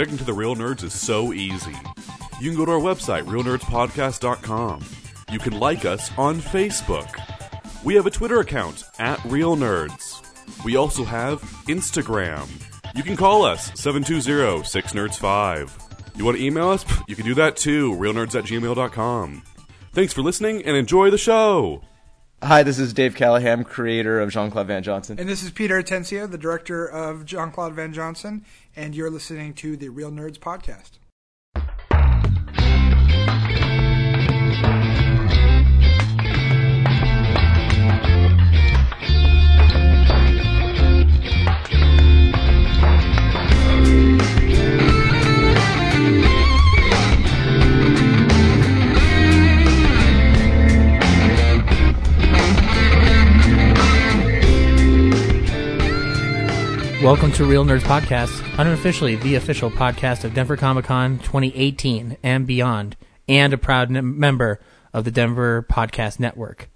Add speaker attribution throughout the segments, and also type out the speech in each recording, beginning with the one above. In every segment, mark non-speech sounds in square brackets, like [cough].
Speaker 1: Connecting to the Real Nerds is so easy. You can go to our website, realnerdspodcast.com. You can like us on Facebook. We have a Twitter account, at Real Nerds. We also have Instagram. You can call us, 720-6nerds5. You want to email us? [laughs] You can do that too, realnerds at gmail.com. Thanks for listening and enjoy the show!
Speaker 2: Hi, this is Dave Callahan, creator of Jean Claude Van Johnson.
Speaker 3: And this is Peter Atencio, the director of Jean Claude Van Johnson, and you're listening to the Real Nerds Podcast.
Speaker 4: Welcome to Real Nerds Podcast, unofficially the official podcast of Denver Comic Con 2018 and beyond, and a proud n- member of the Denver Podcast Network.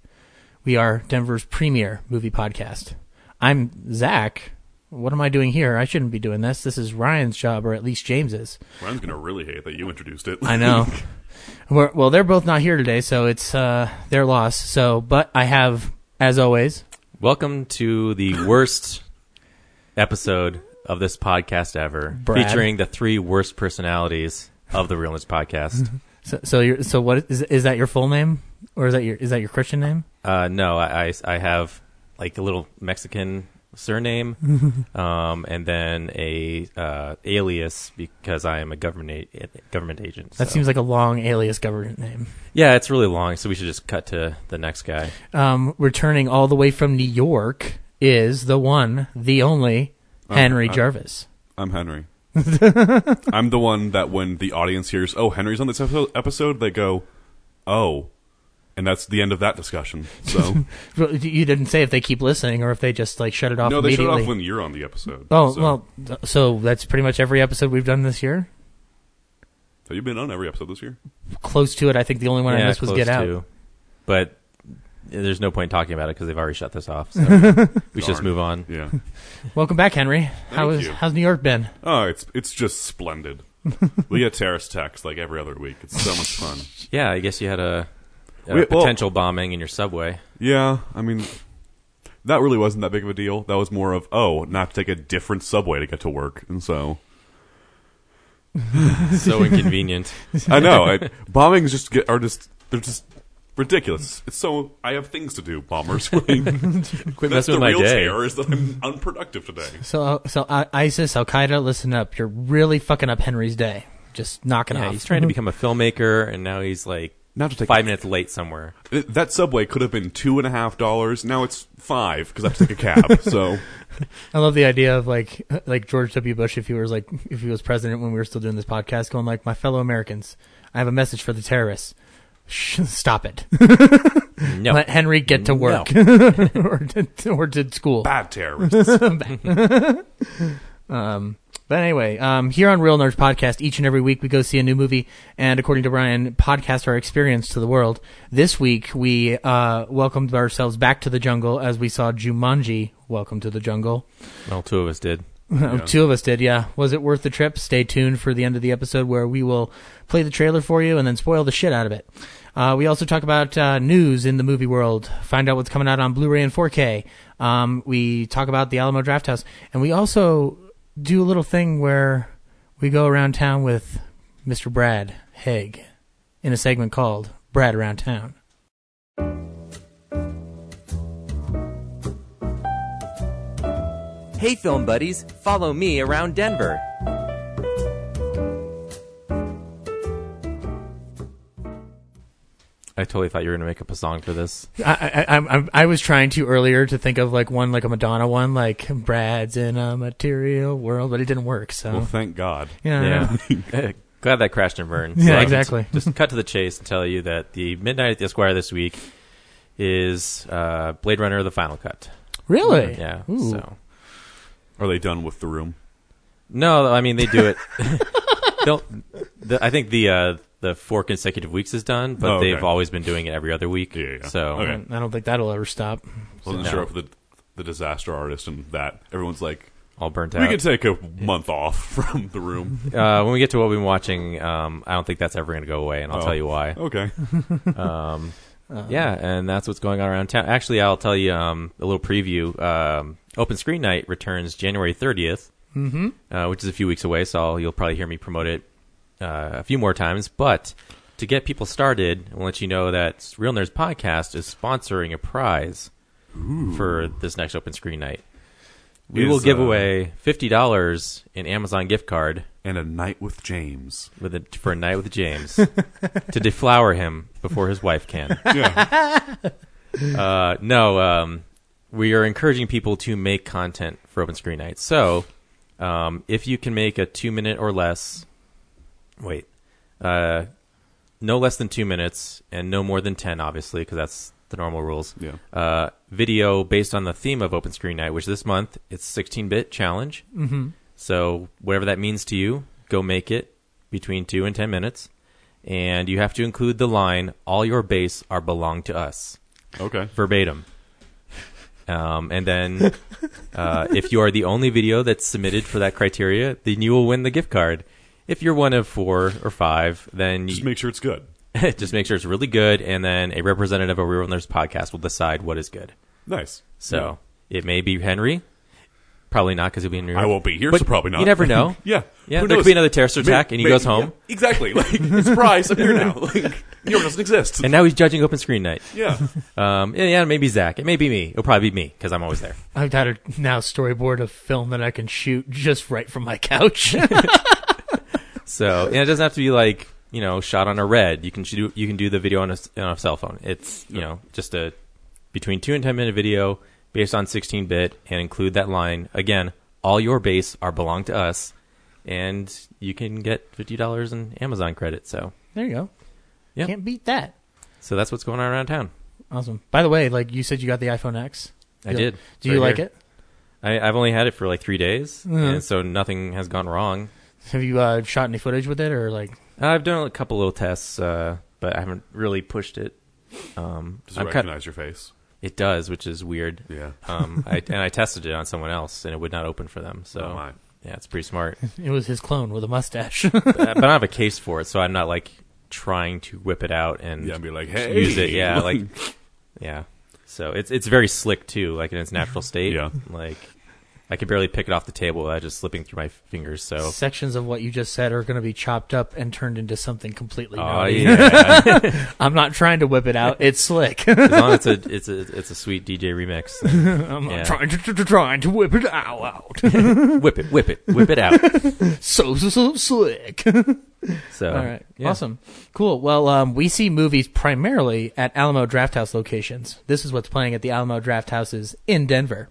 Speaker 4: We are Denver's premier movie podcast. I'm Zach. What am I doing here? I shouldn't be doing this. This is Ryan's job, or at least James's.
Speaker 1: Ryan's gonna really hate that you introduced it.
Speaker 4: I know. [laughs] We're, well, they're both not here today, so it's uh, their loss. So, but I have, as always,
Speaker 5: Welcome to the worst episode of this podcast ever,
Speaker 4: Brad.
Speaker 5: featuring the three worst personalities of the Realness podcast. [laughs]
Speaker 4: so, so you're, so what is is that your full name, or is that your is that your Christian name?
Speaker 5: uh, no, I, I, I have like a little Mexican surname, [laughs] um, and then a uh, alias because I am a government a- government agent.
Speaker 4: That
Speaker 5: so-
Speaker 4: seems like a long alias government name.
Speaker 5: yeah, it's really long, so we should just cut to the next guy.
Speaker 4: Um, returning all the way from New York is the one, the only Henry
Speaker 1: uh,
Speaker 4: Jarvis.
Speaker 1: I'm Henry. [laughs] I'm the one that when the audience hears, "Oh, Henry's on this episode,", episode they go, "Oh," and that's the end of that discussion. So [laughs]
Speaker 4: You didn't say if they keep listening or if they just like shut it off
Speaker 1: no, they shut it off when you're on the episode.
Speaker 4: oh
Speaker 1: so,
Speaker 4: well, so that's pretty much every episode we've done this year.
Speaker 1: so you've been on every episode this year.
Speaker 4: Close to it. I think the only one I missed was
Speaker 5: close
Speaker 4: Get Out.
Speaker 5: But there's no point talking about it because they've already shut this off. So [laughs] we should just move on.
Speaker 1: Yeah. [laughs]
Speaker 4: Welcome back, Henry. How
Speaker 1: Thank
Speaker 4: is
Speaker 1: you.
Speaker 4: how's New York been?
Speaker 1: Oh, it's it's just splendid. [laughs] we get terrorist attacks like every other week. It's so much fun.
Speaker 5: Yeah, I guess you had a, a
Speaker 1: We- well-
Speaker 5: potential bombing in your subway.
Speaker 1: Yeah, I mean, that really wasn't that big of a deal. That was more of oh, not to take a different subway to get to work, and so
Speaker 5: So inconvenient.
Speaker 1: I know I, bombings just get are just they're just ridiculous. It's so I have things to do. Bombers. [laughs] Like,
Speaker 5: Quit
Speaker 1: that's
Speaker 5: messing
Speaker 1: the
Speaker 5: with my
Speaker 1: real
Speaker 5: day.
Speaker 1: terror is that I'm unproductive today.
Speaker 4: So so uh, ISIS, Al Qaeda, listen up. You're really fucking up Henry's day. Just knocking
Speaker 5: Yeah,
Speaker 4: off.
Speaker 5: he's trying to become a filmmaker, and now he's like
Speaker 1: Now to take
Speaker 5: five minutes late somewhere.
Speaker 1: It- that subway could have been two and a half dollars. Now it's five because I have to take a cab. [laughs] so
Speaker 4: I love the idea of like like George W. Bush if he was like if he was president when we were still doing this podcast, going like, "My fellow Americans, I have a message for the terrorists. Shh, stop it. [laughs]
Speaker 5: No,
Speaker 4: Let Henry get to work [laughs] [laughs] or to, or to school."
Speaker 1: bad terrorists.
Speaker 4: Um, but anyway, um, here on Real Nerds Podcast, each and every week we go see a new movie, and according to Brian, podcast our experience to the world. This week we uh, welcomed ourselves back to the jungle as we saw Jumanji. Welcome to the jungle.
Speaker 5: well, two of us did. [laughs]
Speaker 4: Two of us did, yeah. Was it worth the trip? Stay tuned for the end of the episode where we will play the trailer for you and then spoil the shit out of it. Uh, we also talk about uh, news in the movie world, find out what's coming out on Blu-ray and 4K. Um, we talk about the Alamo Drafthouse, and we also do a little thing where we go around town with Mr. Brad Haig in a segment called Brad Around Town.
Speaker 6: Hey, film buddies, follow me around Denver.
Speaker 5: I totally thought you were going to make up a song for this.
Speaker 4: I, I, I, I was trying to earlier to think of like one like a Madonna one, like Brad's in a material world, but it didn't work. So
Speaker 1: well, thank God.
Speaker 4: yeah,
Speaker 5: Yeah. [laughs] Glad that crashed and burned. [laughs]
Speaker 4: Yeah,
Speaker 5: So,
Speaker 4: exactly. [laughs]
Speaker 5: Just cut to the chase and tell you that the Midnight at the Esquire this week is uh, Blade Runner: The Final Cut.
Speaker 4: really,
Speaker 5: Yeah.
Speaker 4: Ooh.
Speaker 5: So
Speaker 1: Are they done with the room?
Speaker 5: no, I mean they do it. [laughs] They'll, the, I think the uh, the four consecutive weeks is done, but
Speaker 1: Oh, okay.
Speaker 5: they've always been doing it every other week.
Speaker 1: Yeah, yeah.
Speaker 5: So
Speaker 1: Okay.
Speaker 4: I don't think that'll ever stop.
Speaker 1: Wasn't
Speaker 5: No.
Speaker 1: sure if the the disaster artist and that everyone's like,
Speaker 5: all burnt out.
Speaker 1: We
Speaker 5: out.
Speaker 1: could take a month off [laughs] from the room.
Speaker 5: uh, when we get to what we've been watching, um, I don't think that's ever going to go away, and I'll
Speaker 1: Oh.
Speaker 5: tell you why.
Speaker 1: Okay. [laughs]
Speaker 5: Um, yeah, and that's what's going on around town. Actually, I'll tell you um, a little preview. Um, Open Screen Night returns January 30th, mm-hmm. uh, which is a few weeks away, so I'll, you'll probably hear me promote it uh, a few more times. But to get people started, I'll let you know that Real Nerds Podcast is sponsoring a prize for this next Open Screen Night. We
Speaker 1: Is,
Speaker 5: will give
Speaker 1: uh,
Speaker 5: away $50 in Amazon gift card
Speaker 1: And a night with James.
Speaker 5: with a, for a night with James [laughs] to deflower him before his wife can. [laughs]
Speaker 1: Yeah. [laughs]
Speaker 5: Uh, no, um, we are encouraging people to make content for Open Screen Night. So, um, if you can make a two minute or less, wait, uh, no less than two minutes and no more than 10, obviously, because that's the normal rules.
Speaker 1: Yeah.
Speaker 5: Uh, video based on the theme of Open Screen Night, which this month it's 16 bit challenge. Mm-hmm. So, whatever that means to you, go make it between two and 10 minutes. And you have to include the line, all your base are belong to us
Speaker 1: Okay.
Speaker 5: verbatim. Um, and then, [laughs] uh, if you are the only video that's submitted for that criteria, then you will win the gift card. If you're one of four or five, then you
Speaker 1: Just
Speaker 5: you,
Speaker 1: make sure it's good. [laughs]
Speaker 5: just make sure it's really good, and then a representative of Real Nerds podcast will decide what is good.
Speaker 1: Nice.
Speaker 5: So it may be Henry, probably not because he'll be in New York.
Speaker 1: I won't be here,
Speaker 5: But
Speaker 1: so probably not.
Speaker 5: You never know. [laughs]
Speaker 1: Yeah.
Speaker 5: Yeah,
Speaker 1: Who
Speaker 5: there
Speaker 1: knows?
Speaker 5: could be another terrorist attack, and he
Speaker 1: May-
Speaker 5: goes home.
Speaker 1: yeah, exactly. Like, [laughs] surprise, I'm here now. Like, New York doesn't exist.
Speaker 5: And now he's judging Open Screen Night.
Speaker 1: yeah.
Speaker 5: Um, yeah, yeah, maybe Zach. It may be me. It'll probably be me because I'm always there.
Speaker 4: I've got a now storyboard of film that I can shoot just right from my couch.
Speaker 5: So, and it doesn't have to be like you know shot on a red. You can do you can do the video on a, on a cell phone. It's you know just a between two and ten minute video based on 16 bit and include that line again. All your base are belong to us, and you can get fifty dollars in Amazon credit. So,
Speaker 4: there you go.
Speaker 5: Yeah.
Speaker 4: Can't beat that.
Speaker 5: so that's what's going on around town.
Speaker 4: Awesome. By the way, like you said, you got the iPhone X.
Speaker 5: I
Speaker 4: You-
Speaker 5: did.
Speaker 4: Do you like
Speaker 5: here.
Speaker 4: it?
Speaker 5: I, I've only had it for like three days,
Speaker 4: Mhm.
Speaker 5: and so nothing has gone wrong.
Speaker 4: Have you uh, shot any footage with it, or like?
Speaker 5: I've done a couple little tests, uh, but I haven't really pushed it. Um,
Speaker 1: Does it
Speaker 5: I'm cut-
Speaker 1: recognize your face?
Speaker 5: it does, which is weird.
Speaker 1: Yeah. [laughs]
Speaker 5: Um, I, and I tested it on someone else, and it would not open for them. So
Speaker 1: Oh, my.
Speaker 5: yeah, it's pretty smart.
Speaker 4: It was his clone with a mustache. [laughs]
Speaker 5: but, but I don't have a case for it, so I'm not like trying to whip it out and
Speaker 1: Yeah, and be like, hey.
Speaker 5: use it. Yeah, like [laughs] yeah. So it's it's very slick too, like in its natural state.
Speaker 1: Yeah.
Speaker 5: Like I could barely pick it off the table without just slipping through my fingers. So
Speaker 4: Sections of what you just said are going to be chopped up and turned into something completely
Speaker 5: oh
Speaker 4: naughty.
Speaker 5: yeah, [laughs]
Speaker 4: I'm not trying to whip it out. It's slick.
Speaker 5: as long as [laughs] it's a it's a it's a sweet DJ remix. [laughs]
Speaker 4: I'm not trying to, to, to trying to whip it out. out.
Speaker 5: whip it, whip it, whip it out.
Speaker 4: so so so slick.
Speaker 5: So
Speaker 4: All right.
Speaker 5: yeah.
Speaker 4: Awesome. Cool. Well, um, we see movies primarily at Alamo Drafthouse locations. This is what's playing at the Alamo Drafthouses in Denver.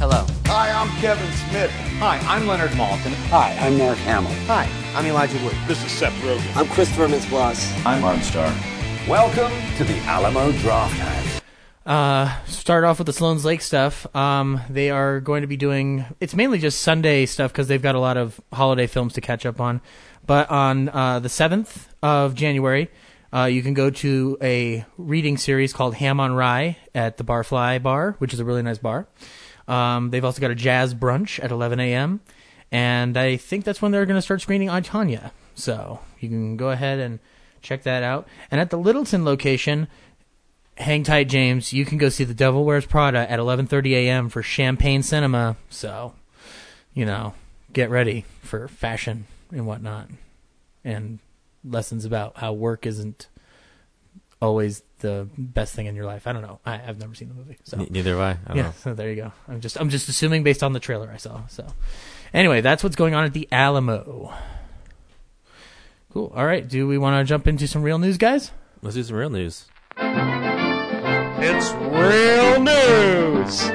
Speaker 7: Hello.
Speaker 8: Hi, I'm Kevin Smith.
Speaker 7: Hi, I'm Leonard Maltin.
Speaker 8: Hi, I'm Mark Hamill.
Speaker 7: Hi, I'm Elijah Wood.
Speaker 8: This is Seth Rogen.
Speaker 9: I'm Christopher Mintz-Plasse.
Speaker 10: I'm Martin Starr.
Speaker 8: Welcome to the Alamo Draft House.
Speaker 4: Uh, start off with the Sloan's Lake stuff. Um, they are going to be doing. It's mainly just Sunday stuff because they've got a lot of holiday films to catch up on. But on uh, the seventh of January, uh, you can go to a reading series called Ham on Rye at the Barfly Bar, which is a really nice bar. Um, they've also got a jazz brunch at 11 a.m. And I think that's when they're going to start screening I, Tonya. So you can go ahead and check that out. And at the Littleton location, hang tight, James. You can go see The Devil Wears Prada at 11:30 a.m. for Champagne Cinema. So, you know, get ready for fashion and whatnot, and lessons about how work isn't always the best thing in your life. I don't know. I, I've never seen the movie, so
Speaker 5: N- neither have I. I don't
Speaker 4: yeah.
Speaker 5: know.
Speaker 4: So there you go. I'm just I'm just assuming based on the trailer I saw. So anyway, that's what's going on at the Alamo. Cool. All right. Do we want to jump into some real news, guys?
Speaker 5: Let's do some real news.
Speaker 8: It's real news.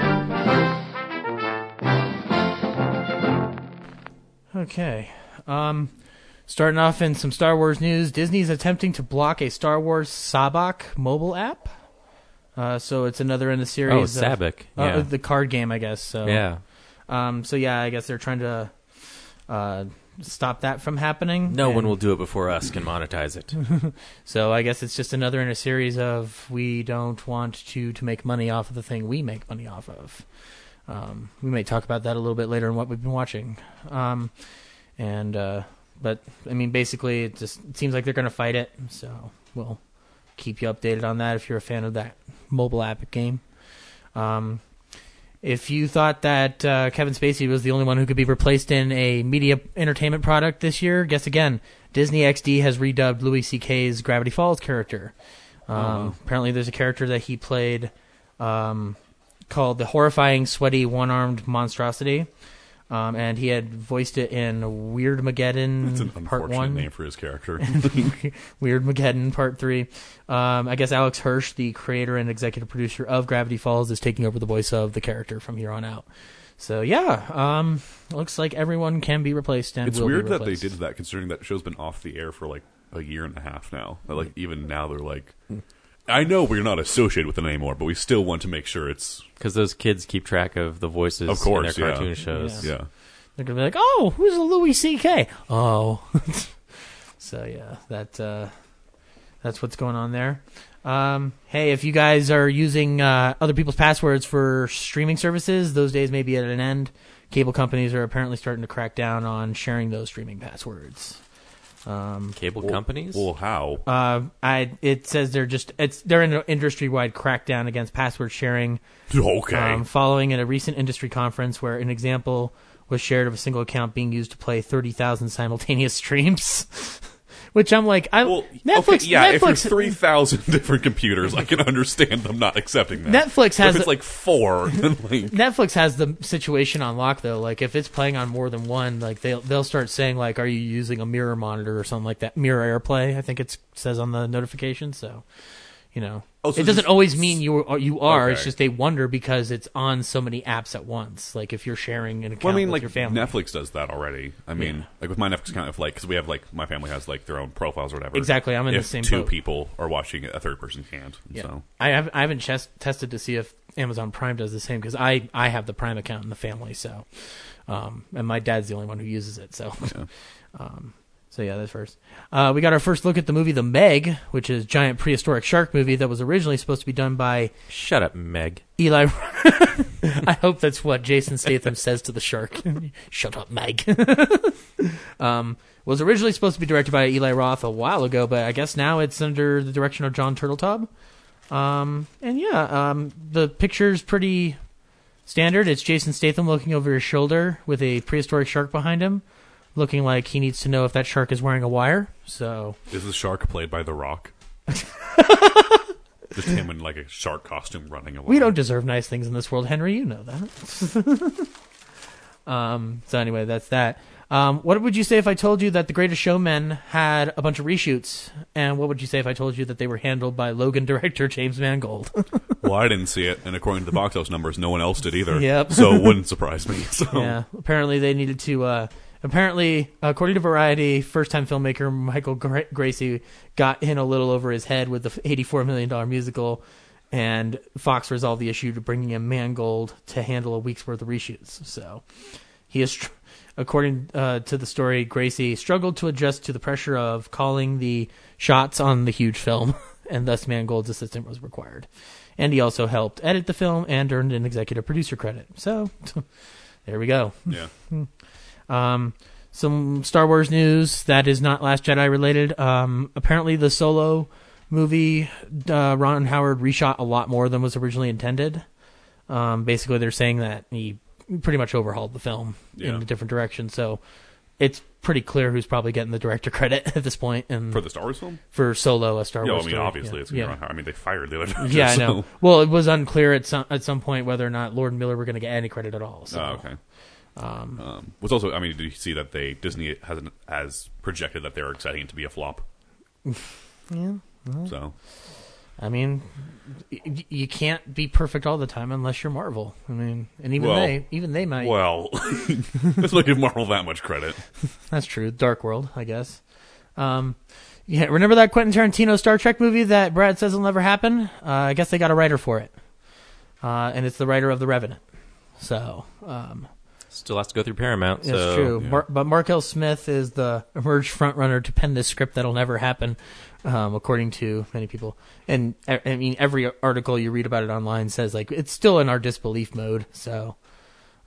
Speaker 4: Okay. Um, starting off in some Star Wars news, Disney's attempting to block a Star Wars Sabacc mobile app. Uh, so it's another in the series.
Speaker 5: Oh,
Speaker 4: of-
Speaker 5: Sabacc.
Speaker 4: uh,
Speaker 5: Yeah.
Speaker 4: the card game, I guess. So
Speaker 5: yeah.
Speaker 4: Um, so yeah, I guess they're trying to uh, stop that from happening.
Speaker 5: No one will do it before us can monetize it. [laughs]
Speaker 4: So I guess it's just another in a series of we don't want to to make money off of the thing we make money off of. Um, we may talk about that a little bit later in what we've been watching. Um, and uh, but I mean, basically, it just it seems like they're going to fight it. So we'll keep you updated on that if you're a fan of that mobile app game. Um, if you thought that uh, Kevin Spacey was the only one who could be replaced in a media entertainment product this year, guess again. Disney XD has redubbed Louis C.K.'s Gravity Falls character. Um, Apparently, there's a character that he played um, called the horrifying, sweaty, one-armed monstrosity, um, and he had voiced it in Weirdmageddon
Speaker 1: It's an
Speaker 4: Part
Speaker 1: unfortunate
Speaker 4: One.
Speaker 1: name for his character. [laughs] [laughs]
Speaker 4: Weirdmageddon Part Three. Um, I guess Alex Hirsch, the creator and executive producer of Gravity Falls, is taking over the voice of the character from here on out. So yeah, um, looks like everyone can be replaced and
Speaker 1: it's weird that they did that, considering that show's been off the air for like a year and a half now. Like even now, they're like, I know we're not associated with it anymore, but we still want to make sure it's
Speaker 5: Because those kids keep track of the voices
Speaker 1: Of course,
Speaker 5: in their
Speaker 1: yeah.
Speaker 5: cartoon shows.
Speaker 1: yeah.
Speaker 4: They're gonna be like, "Oh, who's a Louis C.K.?" Oh, [laughs] so yeah, that uh, that's what's going on there. Um, hey, if you guys are using uh, other people's passwords for streaming services, those days may be at an end. Cable companies are apparently starting to crack down on sharing those streaming passwords. Um,
Speaker 5: Cable
Speaker 1: Well-
Speaker 5: companies?
Speaker 1: Well, how?
Speaker 4: uh, I it says they're just it's they're in an industry wide crackdown against password sharing
Speaker 1: Okay.
Speaker 4: um, following at a recent industry conference where an example was shared of a single account being used to play 30,000 simultaneous [laughs] streams. Which I'm like, I
Speaker 1: well,
Speaker 4: Netflix.
Speaker 1: okay, yeah. if
Speaker 4: Netflix,
Speaker 1: there's three thousand [laughs] different computers, I can understand them not accepting that.
Speaker 4: Netflix
Speaker 1: But
Speaker 4: has
Speaker 1: if it's like four, [laughs] then like
Speaker 4: Netflix has the situation on lock though. Like if it's playing on more than one, like they'll they'll start saying like, "Are you using a mirror monitor or something like that?" Mirror AirPlay, I think it says on the notification. So, you know,
Speaker 1: Oh, so
Speaker 4: it doesn't
Speaker 1: just-
Speaker 4: always mean you are, you are. It's just they wonder because it's on so many apps at once. Like if you're sharing an account
Speaker 1: Well, I mean,
Speaker 4: with
Speaker 1: like
Speaker 4: your family.
Speaker 1: Netflix does that already. I mean,
Speaker 4: Yeah.
Speaker 1: like with my Netflix account, if like because we have like my family has like their own profiles or whatever.
Speaker 4: Exactly, I'm in the
Speaker 1: if
Speaker 4: same
Speaker 1: two
Speaker 4: boat.
Speaker 1: people are watching it, a third person can't.
Speaker 4: Yeah.
Speaker 1: So
Speaker 4: I have I haven't chest, tested to see if Amazon Prime does the same because I I have the Prime account in the family, so um, and my dad's the only one who uses it, so
Speaker 1: Yeah. [laughs]
Speaker 4: um, so yeah, that's first. Uh, we got our first look at the movie The Meg, which is a giant prehistoric shark movie that was originally supposed to be done by
Speaker 5: Shut up, Meg.
Speaker 4: Eli. [laughs] I hope that's what Jason Statham says to the shark. [laughs] Shut up, Meg. [laughs] um, was originally supposed to be directed by Eli Roth a while ago, but I guess now it's under the direction of John Turteltaub. Um, and yeah, um, the picture's pretty standard. It's Jason Statham looking over his shoulder with a prehistoric shark behind him, looking like he needs to know if that shark is wearing a wire. So
Speaker 1: is the shark played by The Rock? [laughs] Just him in like a shark costume running away.
Speaker 4: We don't deserve nice things in this world, Henry. You know that. [laughs] um. So anyway, that's that. Um. What would you say if I told you that The Greatest Showman had a bunch of reshoots? And what would you say if I told you that they were handled by Logan director [laughs] James Mangold?
Speaker 1: Well, I didn't see it, and according to the box office numbers, no one else did either.
Speaker 4: Yep.
Speaker 1: So it wouldn't surprise me. So
Speaker 4: yeah. Apparently, they needed to. Uh, apparently, according to Variety, first-time filmmaker Michael Gra- Gracey got in a little over his head with the eighty-four million dollar musical, and Fox resolved the issue to bringing in Mangold to handle a week's worth of reshoots. So he is, str- according uh, to the story, Gracey struggled to adjust to the pressure of calling the shots on the huge film, [laughs] and thus Mangold's assistant was required. And he also helped edit the film and earned an executive producer credit. So [laughs] there we go.
Speaker 1: yeah.
Speaker 4: Um, some Star Wars news that is not Last Jedi related. Um, apparently, the Solo movie, uh, Ron Howard reshot a lot more than was originally intended. Um, basically, they're saying that he pretty much overhauled the film
Speaker 1: Yeah.
Speaker 4: in a different direction. So it's pretty clear who's probably getting the director credit [laughs] at this point. And
Speaker 1: For the Star Wars film?
Speaker 4: for Solo, a Star
Speaker 1: Yeah, I mean,
Speaker 4: story.
Speaker 1: obviously
Speaker 4: yeah.
Speaker 1: it's
Speaker 4: yeah.
Speaker 1: Ron Howard. I mean, they fired the other [laughs] director.
Speaker 4: Yeah, I know. Well, it was unclear at some at some point whether or not Lord and Miller were going to get any credit at all. So.
Speaker 1: Oh, okay. Um, was also, I mean, did you see that they Disney has has projected that they're exciting it to be a flop?
Speaker 4: Yeah.
Speaker 1: So
Speaker 4: I mean, y- you can't be perfect all the time unless you're Marvel. I mean, and even
Speaker 1: Well,
Speaker 4: they, even they might.
Speaker 1: well, [laughs] let's not give Marvel that much credit. [laughs]
Speaker 4: That's true. Dark World, I guess. Um, yeah, remember that Quentin Tarantino Star Trek movie that Brad says will never happen? Uh, I guess they got a writer for it, uh, and it's the writer of The Revenant. So um,
Speaker 5: Still has to go through Paramount.
Speaker 4: That's
Speaker 5: so
Speaker 4: true.
Speaker 1: yeah.
Speaker 4: Mar- but Mark L. Smith is the [laughs] emerged frontrunner to pen this script that'll never happen, um, according to many people. And I mean, every article you read about it online says like it's still in our disbelief mode. So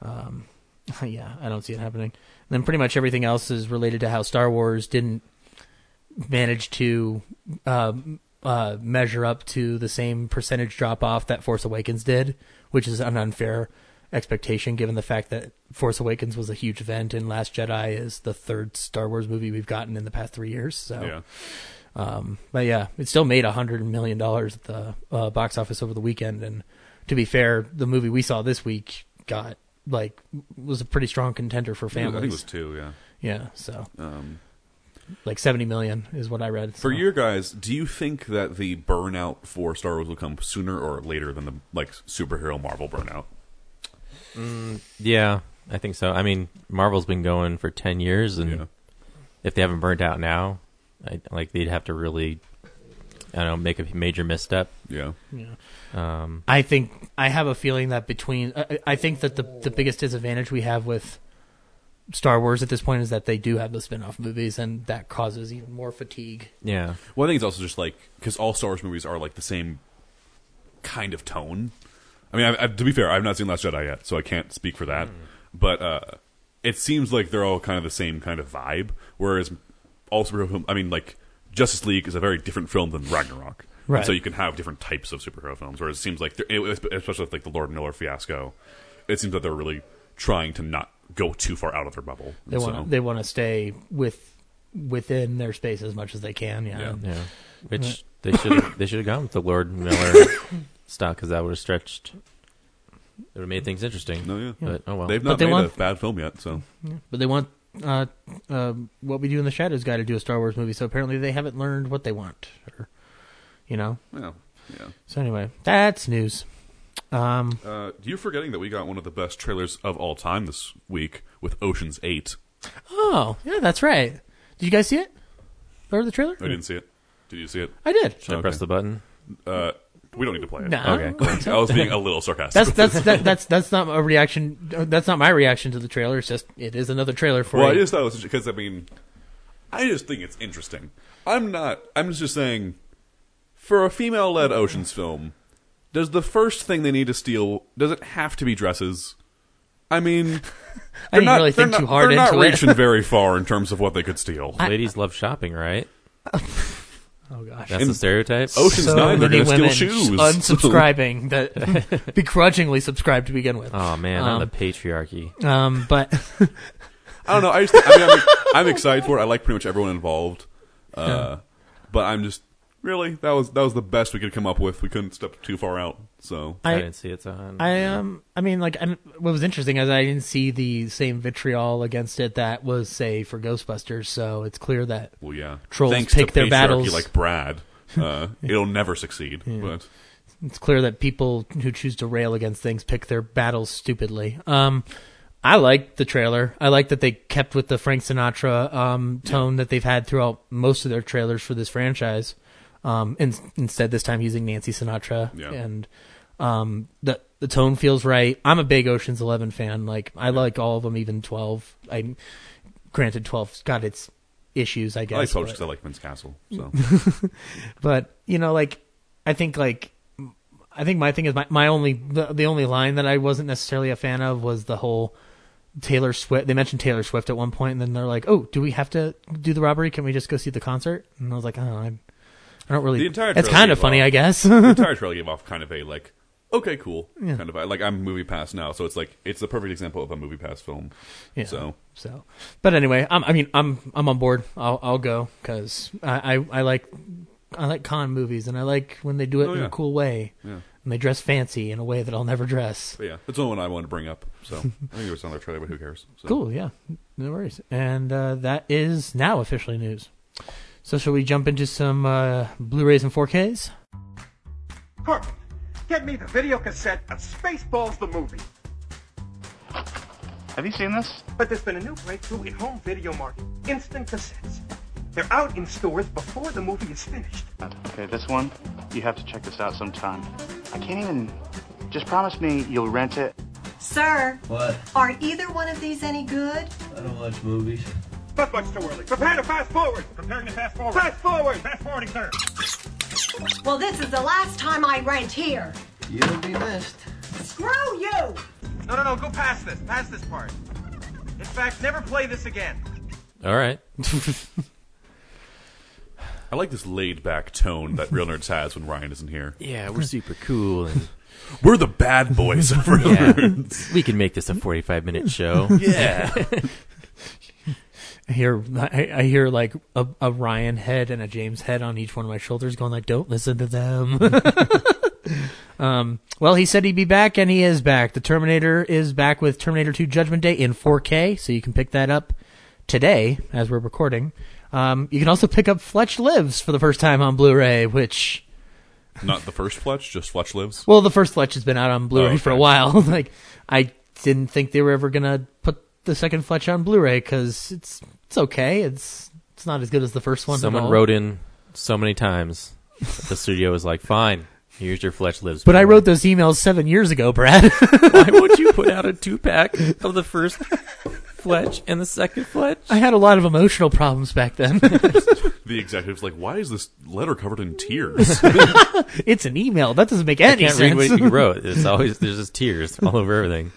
Speaker 4: Um, [laughs] yeah, I don't see it happening. And then pretty much everything else is related to how Star Wars didn't manage to um, uh, measure up to the same percentage drop off that Force Awakens did, which is an unfair expectation given the fact that Force Awakens was a huge event and Last Jedi is the third Star Wars movie we've gotten in the past three years. So,
Speaker 1: Yeah.
Speaker 4: um, but yeah, it still made a hundred million dollars at the uh, box office over the weekend. And to be fair, the movie we saw this week got like was a pretty strong contender for families.
Speaker 1: I think it was two. Yeah.
Speaker 4: yeah, so
Speaker 1: Um,
Speaker 4: like seventy million is what I read.
Speaker 1: for
Speaker 4: so.
Speaker 1: your guys, do you think that the burnout for Star Wars will come sooner or later than the like superhero Marvel burnout?
Speaker 5: Yeah, I think so. I mean, Marvel's been going for ten years, and
Speaker 1: Yeah.
Speaker 5: if they haven't burnt out now, I, like they'd have to really, I don't know, make a major misstep.
Speaker 1: Yeah.
Speaker 5: Um,
Speaker 4: I think I have a feeling that between I, I think that the the biggest disadvantage we have with Star Wars at this point is that they do have the spin-off movies and that causes even more fatigue.
Speaker 5: yeah,
Speaker 1: Well, I think it's also just like because all Star Wars movies are like the same kind of tone. I mean, I, I, to be fair, I've not seen Last Jedi yet, so I can't speak for that. Hmm. But uh, it seems like they're all kind of the same kind of vibe. Whereas all superhero film, I mean, like Justice League is a very different film than Ragnarok. And
Speaker 4: Right.
Speaker 1: so you can have different types of superhero films. Whereas it seems like, especially with like the Lord Miller fiasco, it seems that they're really trying to not go too far out of their bubble.
Speaker 4: They want
Speaker 1: So,
Speaker 4: they want to stay with within their space as much as they can. Yeah.
Speaker 1: Yeah.
Speaker 5: yeah. Which they should they should have gone with the Lord Miller [laughs] style because that would have stretched. It would have made things interesting.
Speaker 1: no, yeah.
Speaker 5: But oh well.
Speaker 1: They've
Speaker 4: But
Speaker 1: not
Speaker 4: they
Speaker 1: made
Speaker 4: want-
Speaker 1: a bad film yet, so
Speaker 4: But they want uh, uh, what we do in the Shadows guy to do a Star Wars movie. So apparently they haven't learned what they want, or you know.
Speaker 1: yeah, yeah.
Speaker 4: So anyway, that's news. Um,
Speaker 1: Uh, you're forgetting that we got one of the best trailers of all time this week with Ocean's Eight.
Speaker 4: oh yeah, that's right. Did you guys see it? Or the trailer?
Speaker 1: I didn't see it. Did you see it?
Speaker 4: I did.
Speaker 5: Should I press the button?
Speaker 1: Uh, we don't need to play it.
Speaker 4: No.
Speaker 5: Okay, [laughs]
Speaker 1: I was being a little sarcastic.
Speaker 4: That's that's that, that's that's not a reaction. Uh, that's not my reaction to the trailer. It's just it is another trailer for.
Speaker 1: well,
Speaker 4: a-
Speaker 1: I just thought it was because I mean, I just think it's interesting. I'm not. I'm just saying, for a female-led Ocean's film, does the first thing they need to steal does it have to be dresses? I mean, [laughs]
Speaker 4: I
Speaker 1: they're
Speaker 4: didn't
Speaker 1: not,
Speaker 4: really think
Speaker 1: not-
Speaker 4: too hard
Speaker 1: They're not
Speaker 4: into it.
Speaker 1: reaching [laughs] very far in terms of what they could steal.
Speaker 5: Ladies love shopping, right?
Speaker 4: Oh gosh.
Speaker 5: That's the stereotype.
Speaker 1: Ocean's
Speaker 4: so
Speaker 1: Nine, they're
Speaker 4: many
Speaker 1: going to steal
Speaker 4: women
Speaker 1: shoes.
Speaker 4: unsubscribing that [laughs] begrudgingly subscribed to begin with.
Speaker 5: Oh man,
Speaker 4: Um,
Speaker 5: not the patriarchy.
Speaker 4: Um, but [laughs]
Speaker 1: I don't know. I just, I mean, I'm, I'm excited for it. I like pretty much everyone involved, uh, but I'm just really that was that was the best we could come up with. We couldn't step too far out, so
Speaker 5: I,
Speaker 4: I
Speaker 5: didn't see it. So
Speaker 4: I um I mean like I, what was interesting is I didn't see the same vitriol against it that was say for Ghostbusters. So it's clear that
Speaker 1: well, yeah.
Speaker 4: Trolls
Speaker 1: Thanks
Speaker 4: pick
Speaker 1: to
Speaker 4: their
Speaker 1: patriarchy
Speaker 4: battles.
Speaker 1: like Brad. Uh, [laughs] it'll never succeed. But
Speaker 4: it's clear that people who choose to rail against things pick their battles stupidly. Um, I like the trailer. I like that they kept with the Frank Sinatra um, tone that they've had throughout most of their trailers for this franchise. Um, in, instead, this time using Nancy Sinatra,
Speaker 1: Yeah.
Speaker 4: and um, the the tone feels right. I'm a big Ocean's Eleven fan. Like I like all of them, even Twelve. I granted Twelve's got its issues, I guess.
Speaker 1: I like Twelve because I like Vincent Cassel. [laughs] So
Speaker 4: but you know like i think like i think my thing is my, my only the, the only line that i wasn't necessarily a fan of was the whole taylor swift they mentioned taylor swift at one point and then they're like oh do we have to do the robbery can we just go see the concert and i was like oh i, I don't really
Speaker 1: The entire
Speaker 4: it's kind of funny
Speaker 1: off-
Speaker 4: i guess
Speaker 1: the [laughs] entire trailer gave off kind of a like, okay, cool,
Speaker 4: Yeah.
Speaker 1: kind of like I'm MoviePass now, so it's like it's the perfect example of a MoviePass film.
Speaker 4: yeah
Speaker 1: So
Speaker 4: so but anyway I'm, i mean i'm i'm on board i'll i'll go because I, I i like i like con movies and i like when they do it
Speaker 1: Oh,
Speaker 4: in
Speaker 1: yeah.
Speaker 4: a cool way
Speaker 1: yeah,
Speaker 4: and they dress fancy in a way that i'll never dress
Speaker 1: but yeah, that's the only one I wanted to bring up. So [laughs] I think it was another trailer, but who cares? So.
Speaker 4: Cool, yeah, no worries. And uh, that is now officially news. So, shall we jump into some uh, Blu-rays and 4Ks?
Speaker 9: Perfect. Get me the video cassette of Spaceballs the movie.
Speaker 10: Have you seen this?
Speaker 9: But there's been a new breakthrough in home video market. Instant cassettes. They're out in stores before the movie is finished.
Speaker 10: Okay, this one, you have to check this out sometime. I can't even. Just promise me you'll rent it.
Speaker 11: Sir,
Speaker 12: What?
Speaker 11: are either one of these any good?
Speaker 12: I don't watch movies.
Speaker 9: But much too early. Prepare to fast forward. Preparing to fast forward. Fast forward. Fast forwarding, sir.
Speaker 11: Well, this is the last time I rent here.
Speaker 12: You'll be missed.
Speaker 11: Screw you!
Speaker 9: No, no, no, go past this. Past this part. In fact, never play this again.
Speaker 5: All right. [laughs]
Speaker 1: I like this laid back tone that Real Nerds has when Ryan isn't here.
Speaker 5: Yeah, we're super cool and [laughs]
Speaker 1: We're the bad boys of Real [laughs]
Speaker 5: yeah,
Speaker 1: Nerds.
Speaker 5: we can make this a 45 minute show.
Speaker 1: Yeah.
Speaker 4: I hear I, I hear like a, a Ryan head and a James head on each one of my shoulders, going like, "Don't listen to them." [laughs] um, well, he said he'd be back, and he is back. The Terminator is back with Terminator 2: Judgment Day in 4K, so you can pick that up today as we're recording. Um, you can also pick up Fletch Lives for the first time on Blu-ray, which
Speaker 1: Not the first Fletch, just Fletch Lives.
Speaker 4: well, the first Fletch has been out on Blu-ray
Speaker 1: Oh,
Speaker 4: for a while. [laughs] like, I didn't think they were ever gonna put the second Fletch on Blu-ray because it's it's okay. It's it's not as good as the first one. at
Speaker 5: Someone
Speaker 4: all.
Speaker 5: wrote in so many times. The studio was like, "Fine, here's your Fletch Lives."
Speaker 4: But I wrote those emails seven years ago, Brad. [laughs]
Speaker 5: Why would you put out a [laughs] two pack of the first Fletch and the second Fletch?
Speaker 4: I had a lot of emotional problems back then. [laughs]
Speaker 1: The executive's like, why is this letter covered in tears?
Speaker 4: it's an email. That doesn't make
Speaker 5: I
Speaker 4: any
Speaker 5: can't
Speaker 4: sense.
Speaker 5: read what you wrote. It's always there's just tears all over everything.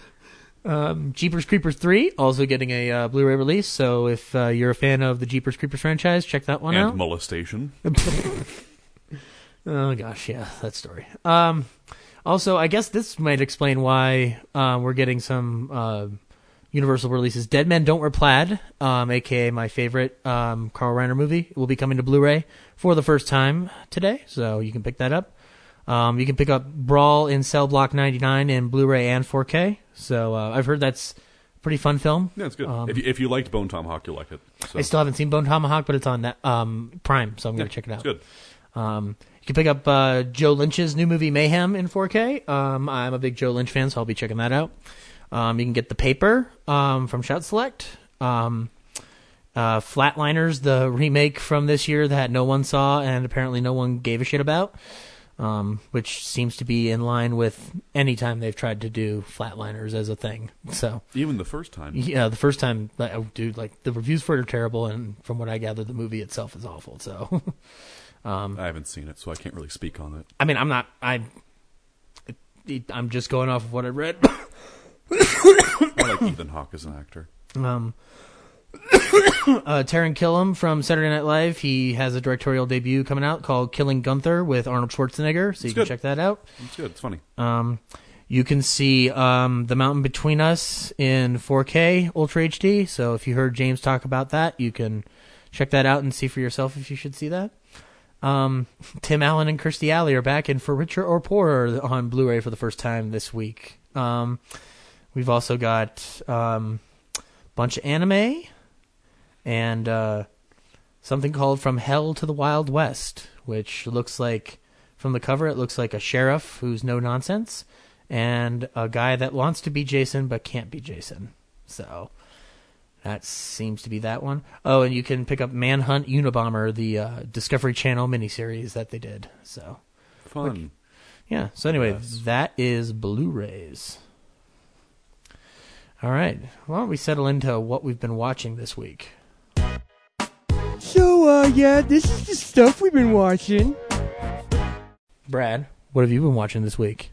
Speaker 4: Um, Jeepers Creepers 3 also getting a uh, Blu-ray release. So if uh, you're a fan of the Jeepers Creepers franchise, check that one out.
Speaker 1: and
Speaker 4: out.
Speaker 1: molestation. [laughs]
Speaker 4: Oh gosh, yeah, that story. Um, also, I guess this might explain why uh, we're getting some uh, Universal releases. Dead Men Don't Wear Plaid, um, aka my favorite um, Carl Reiner movie, will be coming to Blu-ray for the first time today, so you can pick that up. Um, you can pick up Brawl in Cell Block 99 in Blu-ray and 4K. So uh, I've heard that's a pretty fun film.
Speaker 1: Yeah, it's good.
Speaker 4: Um,
Speaker 1: if, you, if you liked Bone Tomahawk, you'll like it. So.
Speaker 4: I still haven't seen Bone Tomahawk, but it's on that um, Prime, so I'm going
Speaker 1: Yeah,
Speaker 4: to check it out.
Speaker 1: It's good.
Speaker 4: Um, you can pick up uh, Joe Lynch's new movie Mayhem in 4K. Um, I'm a big Joe Lynch fan, so I'll be checking that out. Um, you can get The Paper um, from Shout Select. Um, uh, Flatliners, the remake from this year that no one saw and apparently no one gave a shit about, um, which seems to be in line with any time they've tried to do Flatliners as a thing. So
Speaker 1: Even the first time.
Speaker 4: yeah, the first time, like, oh, dude, like the reviews for it are terrible, and from what I gather, the movie itself is awful. So. [laughs] Um,
Speaker 1: I haven't seen it, so I can't really speak on it.
Speaker 4: I mean, I'm not. I. it- I'm just going off of what I read. [coughs]
Speaker 1: I like Ethan Hawke as an actor.
Speaker 4: um, uh, Taran Killam from Saturday Night Live. He has a directorial debut coming out called "Killing Gunther" with Arnold Schwarzenegger. So you
Speaker 1: It's
Speaker 4: can
Speaker 1: good.
Speaker 4: check that out.
Speaker 1: It's good. It's funny.
Speaker 4: Um, you can see um, "The Mountain Between Us" in 4K Ultra HD. So if you heard James talk about that, you can check that out and see for yourself if you should see that. Um, Tim Allen and Kirstie Alley are back in For Richer or Poorer on Blu-ray for the first time this week. Um, we've also got um, a bunch of anime and uh, something called From Hell to the Wild West, which looks like from the cover it looks like a sheriff who's no nonsense and a guy that wants to be Jason but can't be Jason. So that seems to be that one. Oh, and you can pick up Manhunt Unabomber, the uh, Discovery Channel miniseries that they did. So
Speaker 1: Fun.
Speaker 4: yeah. So anyway,
Speaker 1: Yes.
Speaker 4: that is Blu-rays. All right. Why don't we settle into what we've been watching this week?
Speaker 12: So, uh, yeah, this is the stuff we've been watching.
Speaker 4: Brad, what have you been watching this week?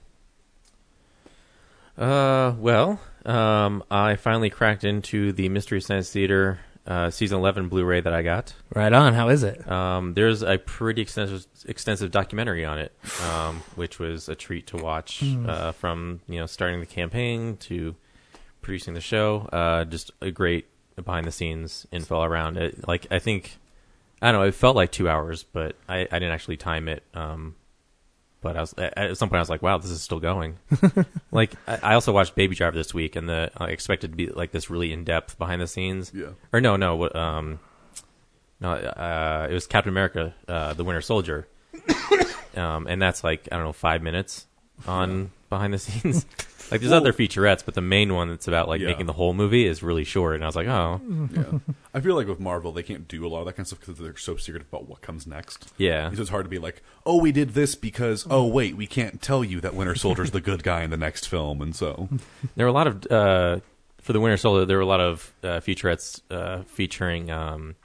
Speaker 5: Uh, well, um, I finally cracked into the Mystery Science Theater uh, season eleven Blu-ray that I got.
Speaker 4: Right on. How is it?
Speaker 5: Um, there's a pretty extensive extensive documentary on it, um, which was a treat to watch.
Speaker 4: Hmm.
Speaker 5: Uh, from you know starting the campaign to producing the show, uh, just a great behind the scenes info around it. Like I think I don't know, it felt like two hours, but I, I didn't actually time it. Um, but I was at some point I was like, wow, this is still going. [laughs] like I, I also watched Baby Driver this week, and the I expected to be like this really in depth behind the scenes.
Speaker 1: Yeah.
Speaker 5: Or no, no, um, no, uh, it was Captain America, uh, the Winter Soldier, [coughs] um, and that's like I don't know five minutes on behind the scenes. [laughs] like there's
Speaker 1: Well-
Speaker 5: other featurettes, but the main one that's about like
Speaker 1: Yeah.
Speaker 5: making the whole movie is really short. And I was like, oh,
Speaker 1: Yeah. I feel like with Marvel, they can't do a lot of that kind of stuff because they're so secretive about what comes next.
Speaker 5: Yeah.
Speaker 1: So it's hard to be like, oh, we did this because, oh, wait, we can't tell you that Winter Soldier's the good guy in the next film. And so, [laughs]
Speaker 5: There were a lot of uh, for the Winter Soldier. There were a lot of uh, featurettes uh, featuring um,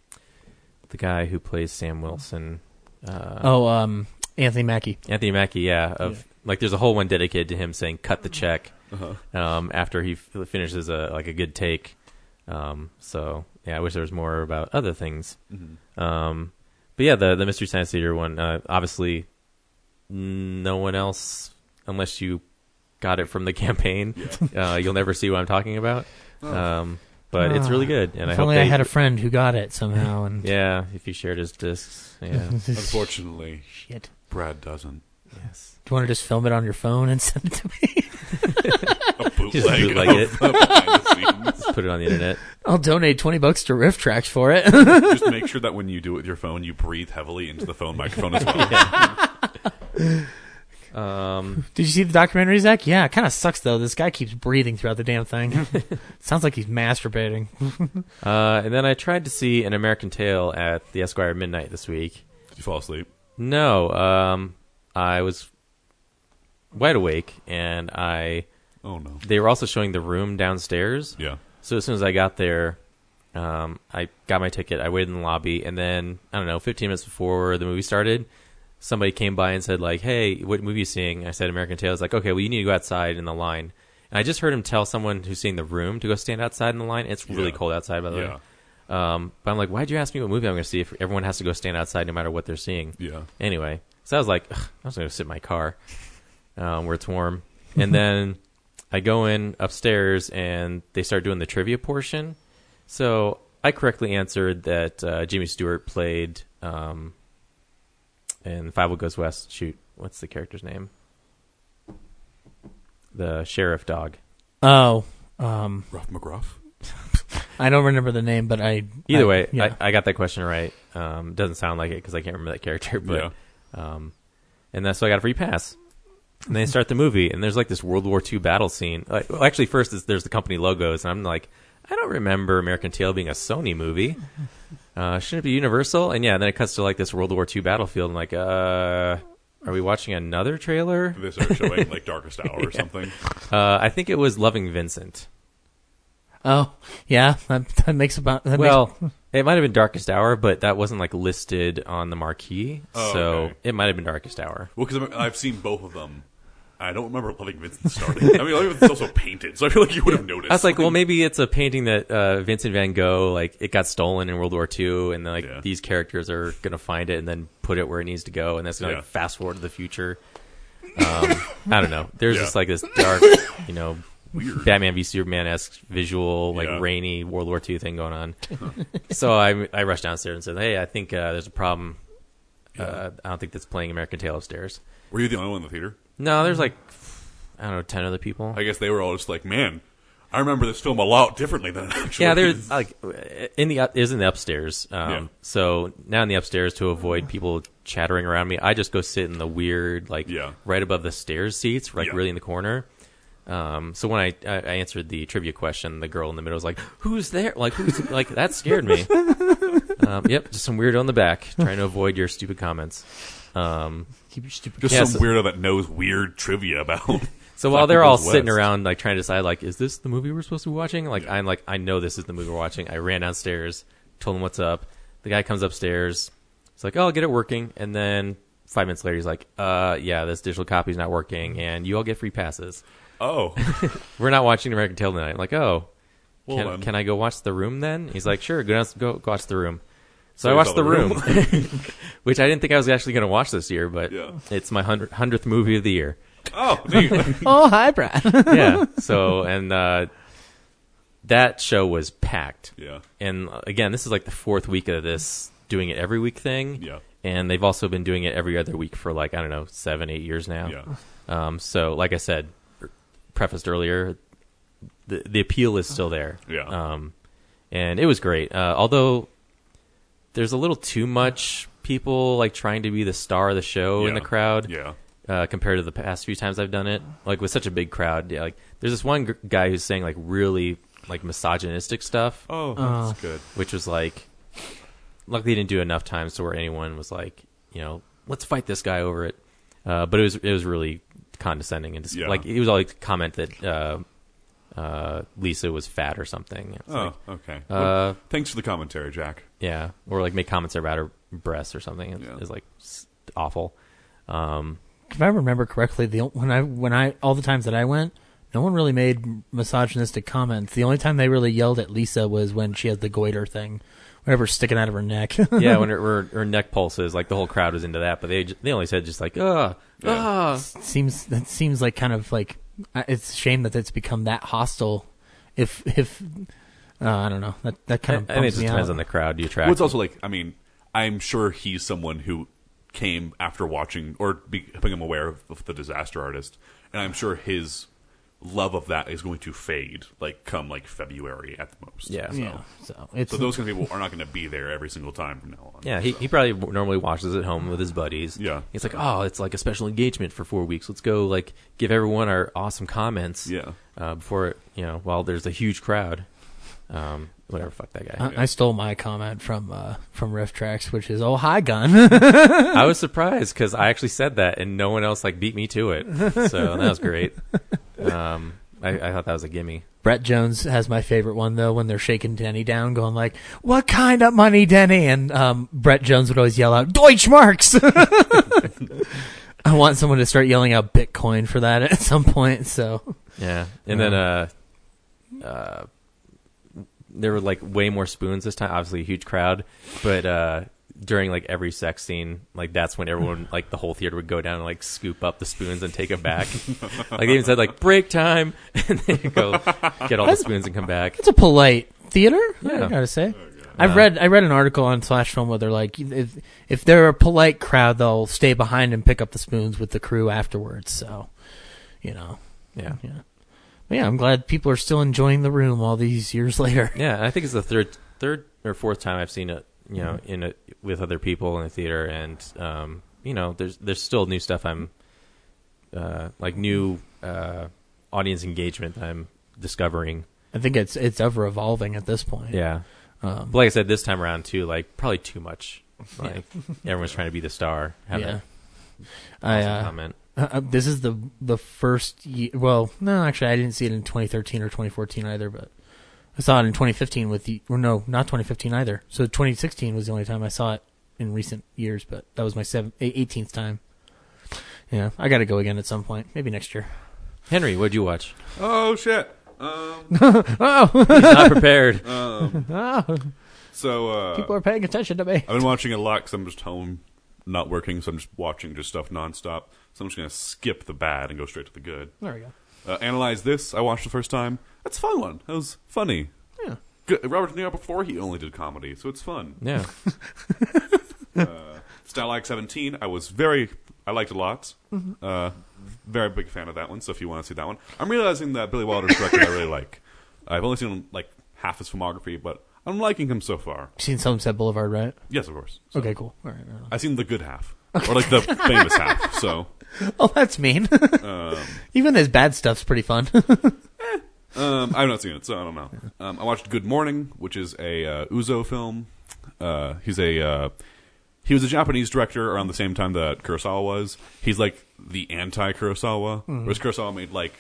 Speaker 5: the guy who plays Sam Wilson. Uh,
Speaker 4: Oh, um, Anthony Mackie.
Speaker 5: Anthony Mackie, yeah, of like there's a whole one dedicated to him saying cut the check
Speaker 1: Uh-huh.
Speaker 5: um, after he f- finishes a like a good take. Um, so yeah, I wish there was more about other things.
Speaker 1: Mhm.
Speaker 5: Um, but yeah, the the Mystery Science Theater one, uh, obviously, no one else unless you got it from the [laughs] campaign, uh, you'll never see what I'm talking about.
Speaker 1: Oh.
Speaker 5: Um, but it's really good, and I
Speaker 4: if
Speaker 5: hope
Speaker 4: only
Speaker 5: they,
Speaker 4: I had a friend who got it somehow. And [laughs]
Speaker 5: yeah, if you shared his discs, yeah. [laughs]
Speaker 1: Unfortunately,
Speaker 4: Shit.
Speaker 1: Brad doesn't.
Speaker 5: Yes.
Speaker 4: Do you want to just film it on your phone and [laughs] send it to me? [laughs]
Speaker 1: A bootleg,
Speaker 5: Just bootleg
Speaker 1: of-
Speaker 5: it.
Speaker 1: of [laughs] behind the scenes.
Speaker 5: Put it on the internet.
Speaker 4: I'll donate twenty bucks to RiffTrax for it.
Speaker 1: Just make sure that when you do it with your phone, you breathe heavily into the phone microphone as well.
Speaker 5: Um,
Speaker 4: Did you see the documentary, Zach? Yeah, it kind of sucks though. This guy keeps breathing throughout the damn thing. Sounds like he's masturbating.
Speaker 5: uh, and then I tried to see an American Tail at the Esquire Midnight this week.
Speaker 1: Did you fall asleep?
Speaker 5: No, um, I was wide awake, and I.
Speaker 1: Oh no!
Speaker 5: They were also showing the room downstairs.
Speaker 1: Yeah.
Speaker 5: So as soon as I got there, um, I got my ticket. I waited in the lobby, and then I don't know, 15 minutes before the movie started, somebody came by and said like, "Hey, what movie are you seeing?" I said American Tail. I was like, "Okay, well, you need to go outside in the line." And I just heard him tell someone who's seeing the room to go stand outside in the line. It's really
Speaker 1: Yeah.
Speaker 5: cold outside, by the
Speaker 1: Yeah.
Speaker 5: way. Um, but I'm like, why'd you ask me what movie I'm going to see if everyone has to go stand outside no matter what they're seeing?
Speaker 1: Yeah.
Speaker 5: Anyway, so I was like, I was going to sit in my car um, where it's warm. [laughs] And then I go in upstairs and they start doing the trivia portion. So I correctly answered that uh, Jimmy Stewart played um, in Fievel Goes West. Shoot, what's the character's name? The sheriff dog.
Speaker 4: Oh, um,
Speaker 1: Ruff McGruff. [laughs]
Speaker 4: I don't remember the name, but I
Speaker 5: Either
Speaker 4: I-
Speaker 5: way,
Speaker 4: yeah.
Speaker 5: I, I got that question right. Um, doesn't sound like it because I can't remember that character, [laughs] but um, and that's so I got a free pass. And they start the movie, and there's like this World War II battle scene. Like, well, actually, first is there's the company logos, and I'm like, I don't remember American Tail being a Sony movie. [laughs] Uh, shouldn't it be Universal? And yeah, then it cuts to like this World War II battlefield. and like, uh, are we watching another trailer?
Speaker 1: They start showing [laughs] like Darkest Hour or
Speaker 5: Yeah.
Speaker 1: something.
Speaker 5: Uh, I think it was Loving Vincent.
Speaker 4: oh yeah, that, that makes about that
Speaker 5: well,
Speaker 4: makes,
Speaker 5: it might have been Darkest Hour, but that wasn't like listed on the marquee,
Speaker 1: Oh,
Speaker 5: so
Speaker 1: okay.
Speaker 5: it might have been Darkest Hour.
Speaker 1: Well, because I've seen both of them. I don't remember Loving Vincent starting. I mean, Loving Vincent's also painted, so I feel like you would have noticed.
Speaker 5: I was like, well, maybe it's a painting that uh, Vincent Van Gogh like it got stolen in World War II, and then, like these characters are gonna find it and then put it where it needs to go, and that's gonna
Speaker 1: Yeah.
Speaker 5: like, fast forward to the future. Um, I don't know. There's
Speaker 1: Yeah.
Speaker 5: just like this dark, you know,
Speaker 1: Weird.
Speaker 5: Batman v Superman esque visual, like
Speaker 1: Yeah.
Speaker 5: rainy World War II thing going on. so I I rushed downstairs and said, hey, I think uh, there's a problem. Uh, I don't think that's playing American Tail upstairs.
Speaker 1: Were you the only one in the theater?
Speaker 5: No, there's like I don't know, ten other people.
Speaker 1: I guess they were all just like, man, I remember this film a lot differently than it [laughs] actually.
Speaker 5: Yeah, there's
Speaker 1: is."
Speaker 5: like in the is in the upstairs. Um,
Speaker 1: Yeah.
Speaker 5: So now in the upstairs to avoid people chattering around me, I just go sit in the weird like yeah. right above the stairs seats, like
Speaker 1: Yeah.
Speaker 5: really in the corner. Um, so when I, I I answered the trivia question, the girl in the middle was like, "Who's there?" Like who's like that scared me. [laughs] um, yep, just some weirdo in the back trying to avoid your stupid comments. Um,
Speaker 4: Keep your stupid.
Speaker 1: just
Speaker 5: yeah,
Speaker 1: some
Speaker 5: so-
Speaker 1: weirdo that knows weird trivia about. [laughs]
Speaker 5: So while they're all
Speaker 1: Goes
Speaker 5: sitting around like trying to decide like is this the movie we're supposed to be watching? Like I'm like I know this is the movie we're watching. I ran downstairs, told him what's up. The guy comes upstairs. He's like, "Oh, I'll get it working." And then 5 minutes later he's like, "Uh, yeah, this digital copy's not working and you all get free passes."
Speaker 1: Oh. [laughs]
Speaker 5: we're not watching American Tail tonight. I'm like, "Oh.
Speaker 1: Well,
Speaker 5: can, can I go watch The Room then?" He's like, "Sure, go down, go, go watch The Room." So
Speaker 1: So
Speaker 5: I watched The
Speaker 1: The
Speaker 5: Room,
Speaker 1: Room. [laughs]
Speaker 5: which I didn't think I was actually going to watch this year, but
Speaker 1: Yeah.
Speaker 5: it's my 100th 100th movie of the year.
Speaker 1: Oh, neat. [laughs]
Speaker 4: oh hi, Brad. [laughs]
Speaker 5: yeah. So and uh, that show was packed.
Speaker 1: Yeah.
Speaker 5: And uh, again, this is like the fourth week of this doing it every week thing.
Speaker 1: Yeah.
Speaker 5: And they've also been doing it every other week for like I don't know seven, eight years now.
Speaker 1: Yeah.
Speaker 5: Um. So like I said, prefaced earlier, the the appeal is still there.
Speaker 1: Yeah.
Speaker 5: Um, and it was great. Uh, although there's a little too much people like trying to be the star of the show in
Speaker 1: Yeah.
Speaker 5: the crowd
Speaker 1: Yeah.
Speaker 5: uh, compared to the past few times I've done it. Like with such a big crowd, yeah. Like there's this one g- guy who's saying like really like misogynistic stuff.
Speaker 1: Oh, that's good.
Speaker 5: Which was like, luckily he didn't do enough times to where anyone was like, you know, let's fight this guy over it. Uh, but it was it was really condescending and just,
Speaker 1: Yeah.
Speaker 5: like it was all like comment that uh, uh, Lisa was fat or something. It's
Speaker 1: Oh,
Speaker 5: like,
Speaker 1: okay.
Speaker 5: Uh,
Speaker 1: Well, thanks for the commentary, Jack.
Speaker 5: Yeah, or like make comments about her breasts or something. It's,
Speaker 1: Yeah.
Speaker 5: it's like s- awful. Um,
Speaker 4: if I remember correctly, the when I when I all the times that I went, no one really made misogynistic comments. The only time they really yelled at Lisa was when she had the goiter thing, whatever sticking out of her neck. [laughs]
Speaker 5: yeah, when her, her, her neck pulses, like the whole crowd was into that, but they ju- they only said just like, ugh, ugh.
Speaker 4: seems that seems like kind of like uh, it's a shame that it's become that hostile. If if uh, I don't know that that kind of
Speaker 5: I, I think it just depends
Speaker 4: out.
Speaker 5: on the crowd you attract.
Speaker 1: Well, it's also like, I mean, I'm sure he's someone who came after watching or becoming aware of, of the disaster artist, and I'm sure his love of that is going to fade, like come like February at the most.
Speaker 5: Yeah.
Speaker 1: so,
Speaker 4: Yeah, so it's-
Speaker 1: so those kind of people are not going to be there every single time from now on.
Speaker 5: Yeah, he,
Speaker 1: so.
Speaker 5: he probably normally watches at home with his buddies.
Speaker 1: Yeah.
Speaker 5: He's like, oh, it's like a special engagement for four weeks. Let's go, like, give everyone our awesome comments.
Speaker 1: Yeah.
Speaker 5: Uh, before, you know, while there's a huge crowd. Um, whatever, fuck that guy.
Speaker 4: I, I stole my comment from uh, from RiffTrax, which is "Oh hi gun." [laughs]
Speaker 5: I was surprised because I actually said that and no one else, like, beat me to it. So that was great. Um, I, I thought that was a gimme.
Speaker 4: Brett Jones has my favorite one though when they're shaking Denny down, going like, "What kind of money, Denny?" And um, Brett Jones would always yell out, "Deutschmarks." [laughs] I want someone to start yelling out Bitcoin for that at some point. So
Speaker 5: Yeah, and then uh, uh, there were like way more spoons this time. Obviously, a huge crowd, but uh, during like every sex scene, like that's when everyone, [laughs] like the whole theater, would go down and like scoop up the spoons and take them back. [laughs] like they even said like break time, [laughs] and they go get all the spoons and come back.
Speaker 4: it's a polite theater.
Speaker 5: Yeah.
Speaker 4: I gotta say. I read I read an article on Slash Film where they're like if if they're a polite crowd they'll stay behind and pick up the spoons with the crew afterwards. So, you know,
Speaker 5: Yeah.
Speaker 4: yeah. Yeah, I'm glad people are still enjoying the room all these years [laughs] later.
Speaker 5: Yeah, I think it's the third, third or fourth time I've seen it. You know, in a, with other people in the theater, and um, you know, there's there's still new stuff. I'm uh, like new uh, audience engagement that I'm discovering.
Speaker 4: I think it's it's ever evolving at this point.
Speaker 5: Yeah,
Speaker 4: Um,
Speaker 5: but like I said, this time around too, like probably too much. [laughs] Like everyone's trying to be the star. Have
Speaker 4: Yeah. I uh,
Speaker 5: comment.
Speaker 4: Uh, uh, this is the the first year. Well, no, actually, I didn't see it in 2013 or 2014 either, but I saw it in 2015 with the or no, not 2015 either. So 2016 was the only time I saw it in recent years, but that was my seven, 18th time. Yeah, I got to go again at some point, maybe next year.
Speaker 5: Henry, what'd you watch?
Speaker 1: Oh shit. [laughs] Um,
Speaker 4: oh,
Speaker 5: He's not prepared. [laughs]
Speaker 1: um,
Speaker 4: Oh, [laughs]
Speaker 1: so uh,
Speaker 4: people are paying attention to me.
Speaker 1: I've been watching a lot because I'm just home, not working, so I'm just watching just stuff nonstop. So I'm just gonna skip the bad and go straight to the good.
Speaker 4: There we go.
Speaker 1: Uh, Analyze this. I watched the first time. That's a fun one. That was funny.
Speaker 4: Yeah.
Speaker 1: Good. Robert De Niro before he only did comedy, so it's fun.
Speaker 5: Yeah, [laughs]
Speaker 1: uh, Stalag 17. I was very. I liked it a lot. Uh, very big fan of that one. So if you want to see that one, I'm realizing that Billy Wilder's record I really [laughs] like. I've only seen like half his filmography, but I'm liking him so far.
Speaker 4: You seen Sunset Boulevard, right?
Speaker 1: Yes, of course. So,
Speaker 4: Okay, cool. All right. all right.
Speaker 1: I've seen the good half, or like the famous half. So [laughs]
Speaker 4: Oh, that's mean. [laughs]
Speaker 1: um,
Speaker 4: Even his bad stuff's pretty fun. [laughs]
Speaker 1: um, I've not seen it, so I don't know. Um, I watched Good Morning, which is a uh, Ozu film. Uh, he's a uh, he was a Japanese director around the same time that Kurosawa was. He's like the anti Kurosawa, whereas Kurosawa made like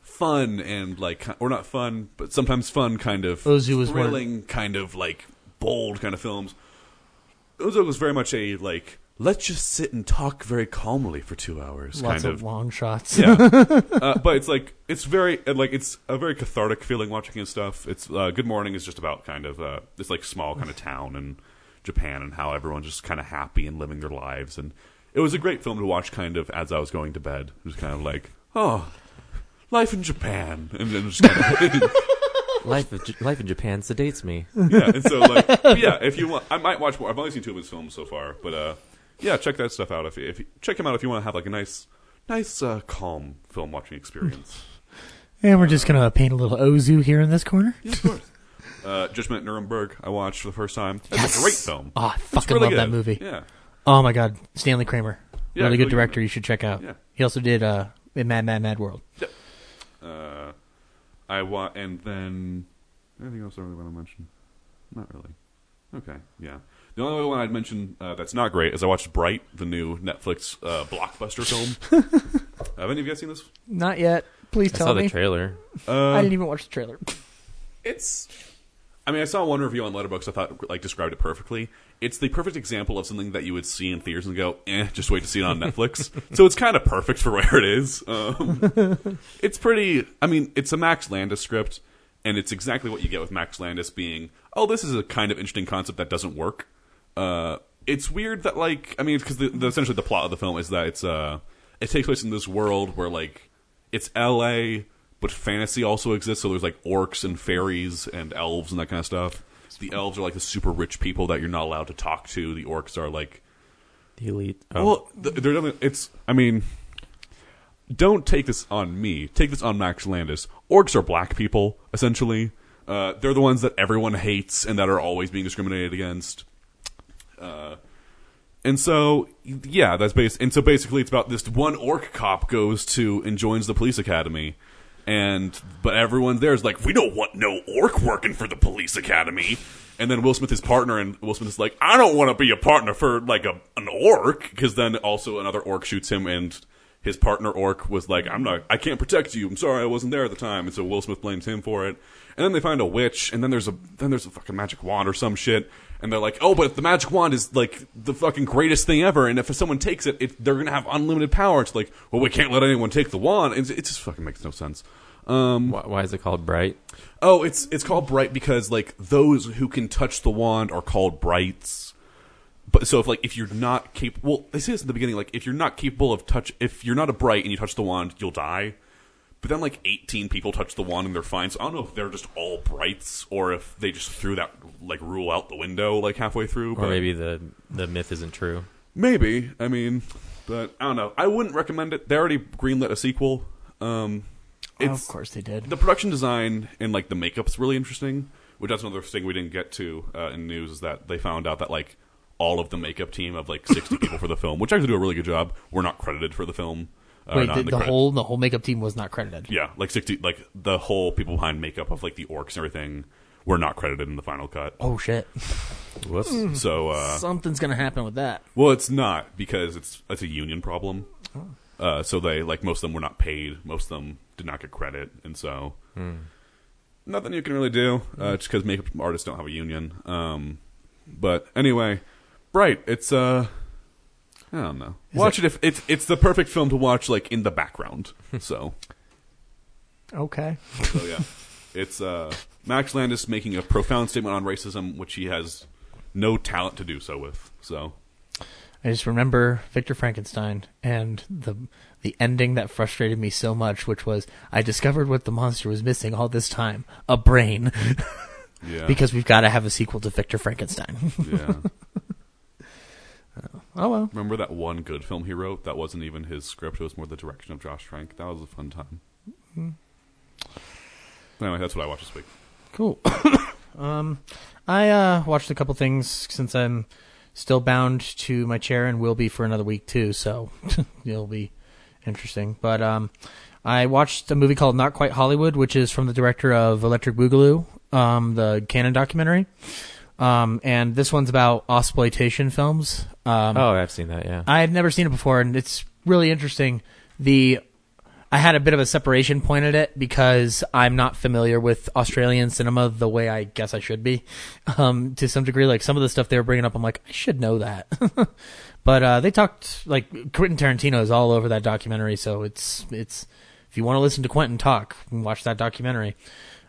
Speaker 1: fun and like or not fun, but sometimes fun kind of
Speaker 4: Ozu was one-
Speaker 1: thrilling, kind of like bold kind of films. Ozu was very much a like let's just sit and talk very calmly for two hours
Speaker 4: Lots
Speaker 1: kind
Speaker 4: of, long shots.
Speaker 1: yeah, [laughs] uh, but it's like it's very and, like it's a very cathartic feeling watching his stuff. It's uh, Good Morning is just about kind of uh, this like small kind of [sighs] town in Japan and how everyone's just kind of happy and living their lives. And it was a great film to watch, kind of as I was going to bed. It was kind of like oh, life in Japan, and then just kind of [laughs]
Speaker 5: life of, J- life in Japan sedates me.
Speaker 1: yeah. And so like yeah, if you want, I might watch more. I've only seen two of his films so far, but uh, yeah, check that stuff out. If you, if you, check him out if you want to have like a nice, nice uh, calm film watching experience. [laughs]
Speaker 4: And we're just gonna paint a little Ozu here in this corner.
Speaker 1: Yeah, of course. Uh, Judgment Nuremberg, I watched for the first time. That's
Speaker 4: Yes!
Speaker 1: a great film.
Speaker 4: Oh, I fucking
Speaker 1: really
Speaker 4: love that
Speaker 1: good.
Speaker 4: movie.
Speaker 1: Yeah.
Speaker 4: Oh my god, Stanley Kramer,
Speaker 1: Yeah,
Speaker 4: really
Speaker 1: really
Speaker 4: good
Speaker 1: good
Speaker 4: director. You should check out.
Speaker 1: Yeah.
Speaker 4: He also did uh, in Mad Mad Mad World.
Speaker 1: Uh, I wa- and then anything else I really want to mention? Not really. Okay, yeah. The only one I'd mention uh, that's not great is I watched Bright, the new Netflix uh, blockbuster film. [laughs] Have any of you guys seen this?
Speaker 4: Not yet. Please
Speaker 5: I
Speaker 4: tell
Speaker 5: saw
Speaker 4: me.
Speaker 5: the trailer.
Speaker 1: Uh,
Speaker 4: I didn't even watch the trailer.
Speaker 1: It's. I mean, I saw one review on Letterboxd. I thought like described it perfectly. It's the perfect example of something that you would see in theaters and go, "Eh, just wait to see it on [laughs] Netflix." so it's kind of perfect for where it is. Um, [laughs] it's pretty. I mean, it's a Max Landis script, and it's exactly what you get with Max Landis being, "Oh, this is a kind of interesting concept that doesn't work." Uh, it's weird that like, I mean, because the, the, essentially the plot of the film is that it's uh, it takes place in this world where like it's L.A but fantasy also exists. So there's like orcs and fairies and elves and that kind of stuff. The elves are like the super rich people that you're not allowed to talk to. The orcs are like
Speaker 5: the elite. Oh.
Speaker 1: Well, th- they're definitely, it's. I mean, don't take this on me. Take this on Max Landis. Orcs are black people essentially. Uh, they're the ones that everyone hates and that are always being discriminated against. Uh, and so, yeah, that's base. And so basically, it's about this one orc cop goes to and joins the police academy and but everyone there is like, we don't want no orc working for the police academy. And then Will Smith is partner, and Will Smith is like, I don't want to be a partner for like a an orc, because then also another orc shoots him, and his partner orc was like, I'm not, I can't protect you. I'm sorry, I wasn't there at the time, and so Will Smith blames him for it. And then they find a witch, and then there's a then there's a fucking magic wand or some shit, and they're like, oh, but the magic wand is like the fucking greatest thing ever, and if someone takes it, it they're gonna have unlimited power. It's like, well, we can't let anyone take the wand. And it just fucking makes no sense. Um,
Speaker 5: why, why, is it called bright?
Speaker 1: Oh, it's it's called bright because like those who can touch the wand are called brights. But so if like if you're not capable, well, they say this in the beginning. Like if you're not capable of touch, if you're not a bright and you touch the wand, you'll die. But then like 18 people touch the wand and they're fine. So I don't know if they're just all brights or if they just threw that like rule out the window like halfway through.
Speaker 5: Or
Speaker 1: but
Speaker 5: maybe the the myth isn't true.
Speaker 1: Maybe. I mean, but I don't know. I wouldn't recommend it. They already greenlit a sequel. Um,
Speaker 4: oh, of course they did.
Speaker 1: The production design and like the makeup's really interesting. Which that's another thing we didn't get to uh, in news is that they found out that like all of the makeup team of like 60 [laughs] people for the film, which actually do a really good job, were not credited for the film. Uh,
Speaker 4: Wait,
Speaker 1: not
Speaker 4: the, the, whole the whole makeup team was not credited.
Speaker 1: Yeah, like 60, like the whole people behind makeup of like the orcs and everything were not credited in the final cut.
Speaker 4: Oh shit!
Speaker 5: Whoops.
Speaker 1: So uh,
Speaker 4: Something's gonna happen with that.
Speaker 1: well, it's not because it's it's a union problem. Uh, so they like most of them were not paid. Most of them did not get credit, and so nothing you can really do uh, just because makeup artists don't have a union. Um, but anyway, Bright. It's uh, I don't know. watch it, if it's it's the perfect film to watch like in the background. so
Speaker 4: Okay.
Speaker 1: so yeah, it's uh, Max Landis making a profound statement on racism, which he has no talent to do so with. So
Speaker 4: I just remember Victor Frankenstein and the the ending that frustrated me so much, which was I discovered what the monster was missing all this time: a brain.
Speaker 1: yeah, [laughs]
Speaker 4: because we've got to have a sequel to Victor Frankenstein.
Speaker 1: yeah. [laughs]
Speaker 4: oh well.
Speaker 1: Remember that one good film he wrote that wasn't even his script; it was more the direction of Josh Trank. That was a fun time. Anyway, that's what I watched this week.
Speaker 4: Cool. [coughs] um, I uh, watched a couple things since I'm still bound to my chair and will be for another week too. So [laughs] it'll be interesting. But um, I watched a movie called Not Quite Hollywood, which is from the director of Electric Boogaloo, um, the Canon documentary. Um, and this one's about exploitation films. Um,
Speaker 5: oh, I've seen that. Yeah.
Speaker 4: I had never seen it before, and it's really interesting. The I had a bit of a separation point at it because I'm not familiar with Australian cinema the way I guess I should be. [laughs] Um, to some degree, like some of the stuff they were bringing up, I'm like, I should know that. [laughs] but uh, they talked like Quentin Tarantino is all over that documentary, so it's it's if you want to listen to Quentin talk, watch that documentary.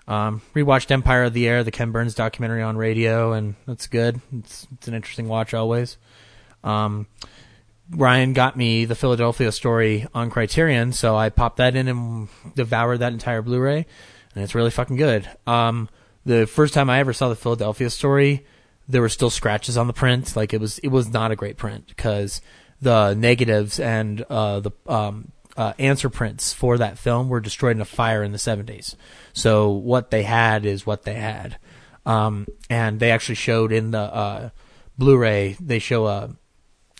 Speaker 4: Um, rewatched Empire of the Air, the Ken Burns documentary on radio, and that's good. It's it's an interesting watch always. Um, Ryan got me the Philadelphia story on Criterion, so I popped that in and devoured that entire Blu-ray, and it's really fucking good. Um, the first time I ever saw the Philadelphia story, there were still scratches on the print. Like it was, it was not a great print because the negatives and uh, the um, uh, answer prints for that film were destroyed in a fire in the 70s. So what they had is what they had. Um, and they actually showed in the uh, Blu-ray, they show a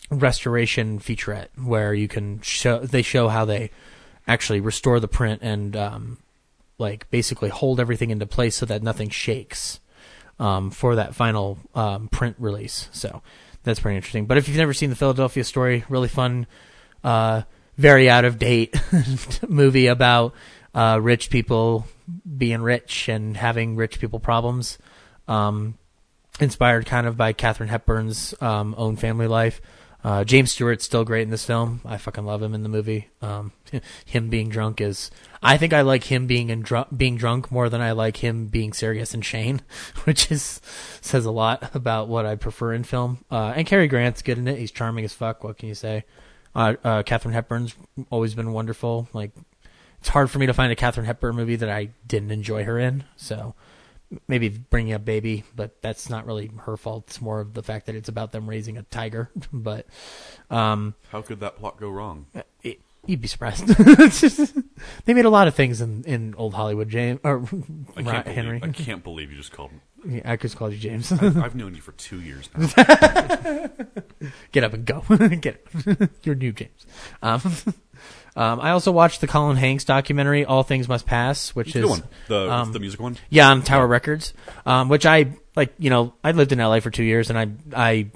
Speaker 4: restoration featurette where you can show they show how they actually restore the print and um, like basically hold everything into place so that nothing shakes um, for that final um, print release. So that's pretty interesting. But if you've never seen the Philadelphia story, really fun, uh, very out of date [laughs] movie about uh, rich people being rich and having rich people problems. um, inspired kind of by Katharine Hepburn's um, own family life. Uh, James Stewart's still great in this film. I fucking love him in the movie. Um, [laughs] him being drunk is, I think I like him being in dr- being drunk more than I like him being serious and Shane, [laughs] which is says a lot about what I prefer in film. Uh, and Cary Grant's good in it. He's charming as fuck. What can you say? Uh, uh, Katharine Hepburn's always been wonderful. Like, it's hard for me to find a Katharine Hepburn movie that I didn't enjoy her in. So maybe bringing up baby, but that's not really her fault. It's more of the fact that it's about them raising a tiger. [laughs] but um,
Speaker 1: How could that plot go wrong?
Speaker 4: it, you'd be surprised. [laughs] they made a lot of things in, in old Hollywood. James or
Speaker 1: I can't, [laughs]
Speaker 4: Henry.
Speaker 1: believe, I can't believe you just called him.
Speaker 4: Yeah, I just called you James.
Speaker 1: I've, I've known you for two years now.
Speaker 4: Get up and go. Get up. You're new James. Um, um, I also watched the Colin Hanks documentary, All Things Must Pass, which is
Speaker 1: one. The-
Speaker 4: um,
Speaker 1: the music one?
Speaker 4: Yeah, on Tower Records. Um, which I like. You know, I lived in LA for two years, and I I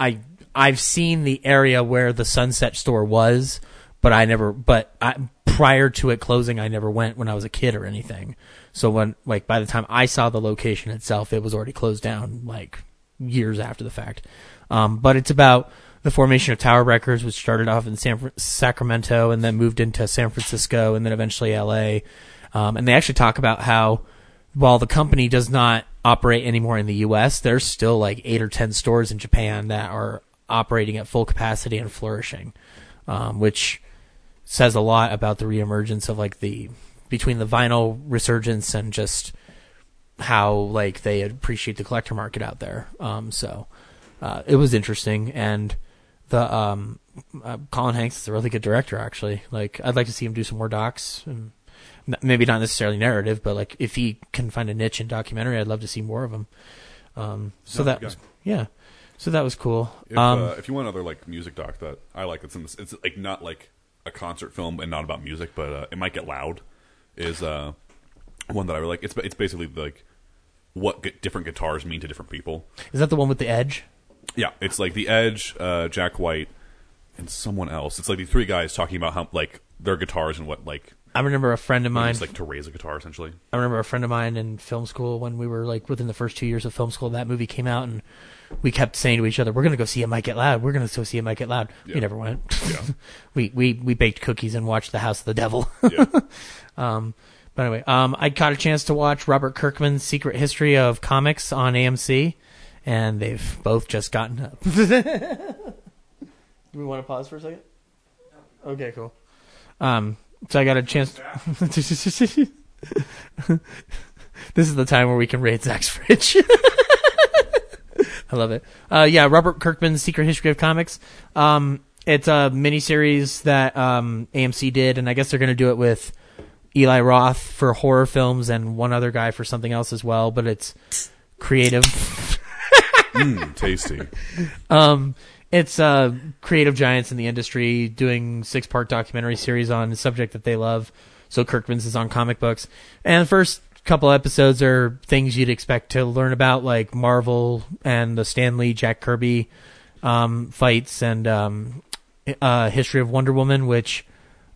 Speaker 4: I I've seen the area where the Sunset Store was, but I never. But I, prior to it closing, I never went when I was a kid or anything. So when like by the time I saw the location itself, it was already closed down like years after the fact. Um, but it's about the formation of Tower Records, which started off in San Sacramento and then moved into San Francisco and then eventually L.A. Um, and they actually talk about how while the company does not operate anymore in the U.S., there's still like eight or ten stores in Japan that are operating at full capacity and flourishing, um, which says a lot about the reemergence of like the between the vinyl resurgence and just how like they appreciate the collector market out there. Um, so uh, it was interesting, and the um, uh, Colin Hanks is a really good director. Actually, like I'd like to see him do some more docs. And maybe not necessarily narrative, but like if he can find a niche in documentary, I'd love to see more of him. Um, so that
Speaker 1: yeah.
Speaker 4: was yeah, so that was cool.
Speaker 1: If,
Speaker 4: um,
Speaker 1: uh, if you want another like music doc that I like, it's in this, it's like not like a concert film and not about music, but uh, it might get loud. Is uh, one that I really like. It's it's basically like what different guitars mean to different people.
Speaker 4: is that the one with the edge?
Speaker 1: Yeah, it's like the Edge, uh, Jack White, and someone else. It's like the three guys talking about how like their guitars and what like
Speaker 4: I remember a friend of mine.
Speaker 1: means, like to raise a guitar essentially.
Speaker 4: I remember a friend of mine in film school when we were like within the first two years of film school, that movie came out, and we kept saying to each other, "We're gonna go see it. Might get loud. We're gonna go see it. Might get loud."
Speaker 1: Yeah.
Speaker 4: We never went.
Speaker 1: Yeah. [laughs]
Speaker 4: we we we baked cookies and watched The House of the Devil.
Speaker 1: Yeah. [laughs]
Speaker 4: um, but anyway, um, I caught a chance to watch Robert Kirkman's Secret History of Comics on AMC, and they've both just gotten up. [laughs] Do we want to pause for a second? Okay, cool. Um, so I got a chance. [laughs] this is the time where we can raid Zach's fridge. [laughs] I love it. Uh, yeah, Robert Kirkman's Secret History of Comics. Um, it's a miniseries that um, AMC did, and I guess they're going to do it with Eli Roth for horror films and one other guy for something else as well. But it's creative.
Speaker 1: Mm, tasty.
Speaker 4: Um, it's uh, creative giants in the industry doing six part documentary series on a subject that they love. So Kirkman's is on comic books, and the first couple episodes are things you'd expect to learn about, like Marvel and the Stan Lee Jack Kirby um, fights and um, uh, history of Wonder Woman, which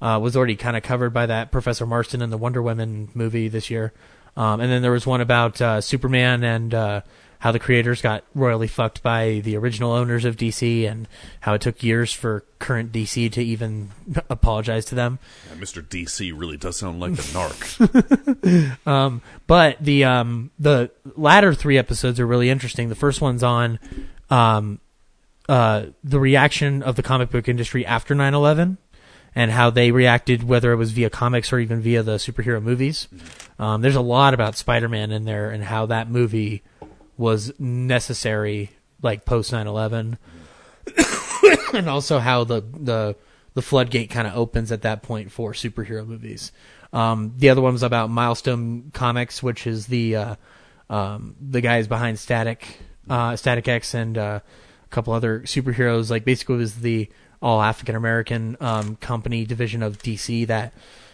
Speaker 4: uh, was already kind of covered by that Professor Marston and the Wonder Woman movie this year. Um, and then there was one about uh, Superman and uh, how the creators got royally fucked by the original owners of DC and how it took years for current DC to even [laughs] apologize to them.
Speaker 1: Yeah, Mr. DC really does sound like a narc. [laughs]
Speaker 4: Um, but the um, the latter three episodes are really interesting. The first one's on um, uh, the reaction of the comic book industry after 9-11 and how they reacted, whether it was via comics or even via the superhero movies. Um, there's a lot about Spider-Man in there and how that movie was necessary, like post 9-11. [coughs] and also how the the the floodgate kind of opens at that point for superhero movies. Um, the other one was about Milestone Comics, which is the uh, um, the guys behind Static uh, Static X and uh, a couple other superheroes. Like basically, was the all African American um, company division of DC that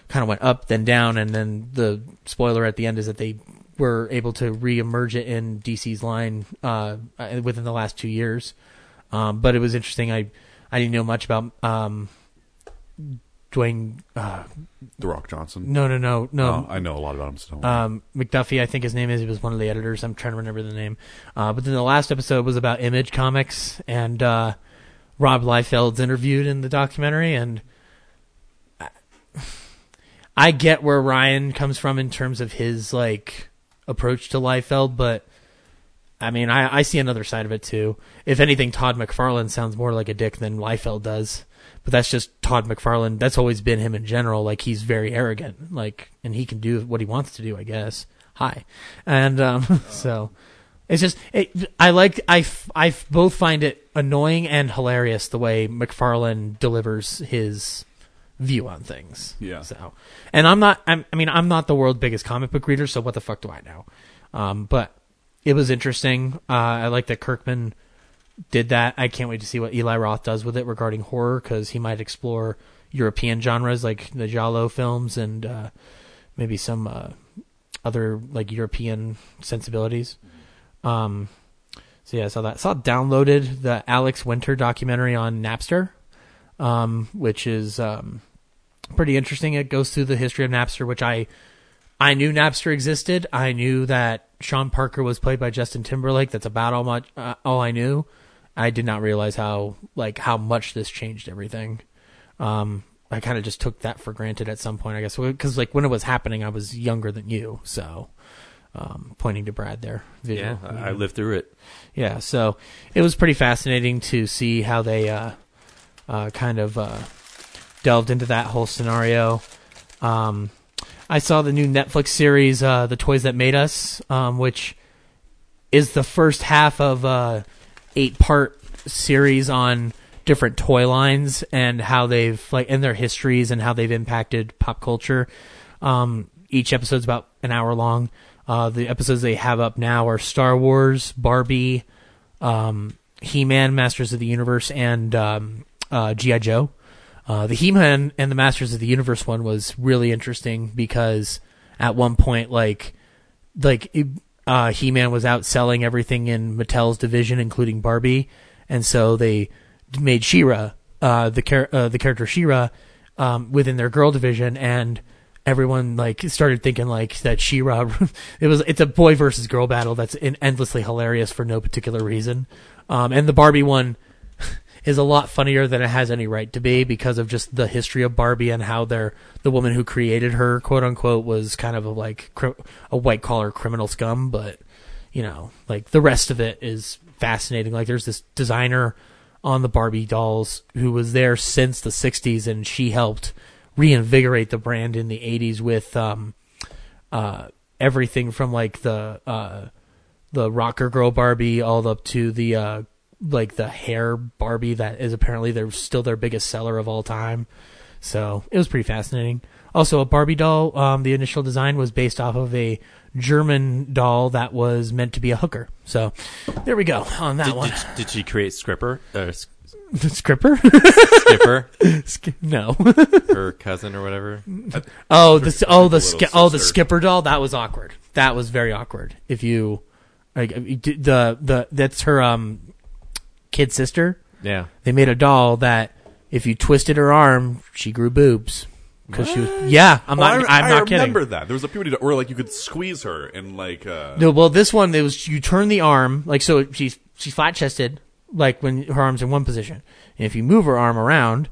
Speaker 4: kind of went up then down, and then the spoiler at the end is that they were able to re-emerge it in DC's line uh, uh, within the last two years. Um, but it was interesting. I I didn't know much about um, Dwayne. Uh,
Speaker 1: The Rock Johnson.
Speaker 4: no, no, no, no.
Speaker 1: Oh, I know a lot about him still.
Speaker 4: um, McDuffie, I think his name is. He was one of the editors. I'm trying to remember the name. Uh, but then the last episode was about Image Comics, and uh, Rob Liefeld's interviewed in the documentary, and I, [sighs] I get where Ryan comes from in terms of his like approach to Liefeld, but I mean, I, I see another side of it too. If anything, Todd McFarlane sounds more like a dick than Liefeld does. But that's just Todd McFarlane. That's always been him in general. Like he's very arrogant. Like, and he can do what he wants to do, I guess. Hi, and um, [laughs] so it's just it, I like I I both find it annoying and hilarious the way McFarlane delivers his view on things.
Speaker 1: Yeah.
Speaker 4: So, and I'm not. I'm, I mean, I'm not the world's biggest comic book reader, so what the fuck do I know? Um, but it was interesting. Uh, I like that Kirkman did that. I can't wait to see what Eli Roth does with it regarding horror because he might explore European genres like the Giallo films and uh, maybe some uh, other like European sensibilities. Um, so yeah, I saw that. saw downloaded the Alex Winter documentary on Napster, um, which is um, pretty interesting. It goes through the history of Napster, which I I knew Napster existed. I knew that Sean Parker was played by Justin Timberlake. That's about all much uh, all I knew. I did not realize how like how much this changed everything. Um, I kind of just took that for granted at some point, I guess, because like when it was happening, I was younger than you. So, um, pointing to Brad there.
Speaker 5: Yeah. I I lived through it.
Speaker 4: Yeah, so it was pretty fascinating to see how they uh, uh, kind of uh, delved into that whole scenario. Um, I saw the new Netflix series, uh, "The Toys That Made Us," um, which is the first half of a eight-part series on different toy lines and how they've like and their histories and how they've impacted pop culture. Um, each episode's about an hour long. Uh, the episodes they have up now are Star Wars, Barbie, um, He-Man, Masters of the Universe, and um, uh, GI Joe. Uh, the He-Man and the Masters of the Universe one was really interesting because at one point, like, like uh, He-Man was outselling everything in Mattel's division, including Barbie, and so they made She-Ra, uh, the char- uh, the character She-Ra, um, within their girl division, and everyone like started thinking like that She-Ra. [laughs] it was it's a boy versus girl battle that's endlessly hilarious for no particular reason, um, and the Barbie one is a lot funnier than it has any right to be because of just the history of Barbie and how they're the woman who created her, quote unquote, was kind of a like a white collar criminal scum, but you know, like the rest of it is fascinating. Like there's this designer on the Barbie dolls who was there since the 60s and she helped reinvigorate the brand in the 80s with um uh everything from like the uh the rocker girl Barbie all up to the uh like the hair Barbie that is apparently they're still their biggest seller of all time. So it was pretty fascinating. Also, a Barbie doll. Um, the initial design was based off of a German doll that was meant to be a hooker. So there we go on that
Speaker 5: Did,
Speaker 4: one.
Speaker 5: did, did she create Scripper? Uh,
Speaker 4: Scripper?
Speaker 5: Skipper?
Speaker 4: Sk- no.
Speaker 5: Her cousin or whatever?
Speaker 4: Oh, the oh the ski- oh the skipper doll. That was awkward. That was very awkward. If you like the the that's her um kid sister.
Speaker 5: Yeah.
Speaker 4: They made a doll that if you twisted her arm, she grew boobs. Because she was yeah. I'm
Speaker 1: Well,
Speaker 4: not.
Speaker 1: I,
Speaker 4: I'm
Speaker 1: I
Speaker 4: not kidding.
Speaker 1: remember that. There was a period or like you could squeeze her and like uh,
Speaker 4: No, well, this one it was you turn the arm like so she's she's flat chested like when her arm's in one position, and if you move her arm around,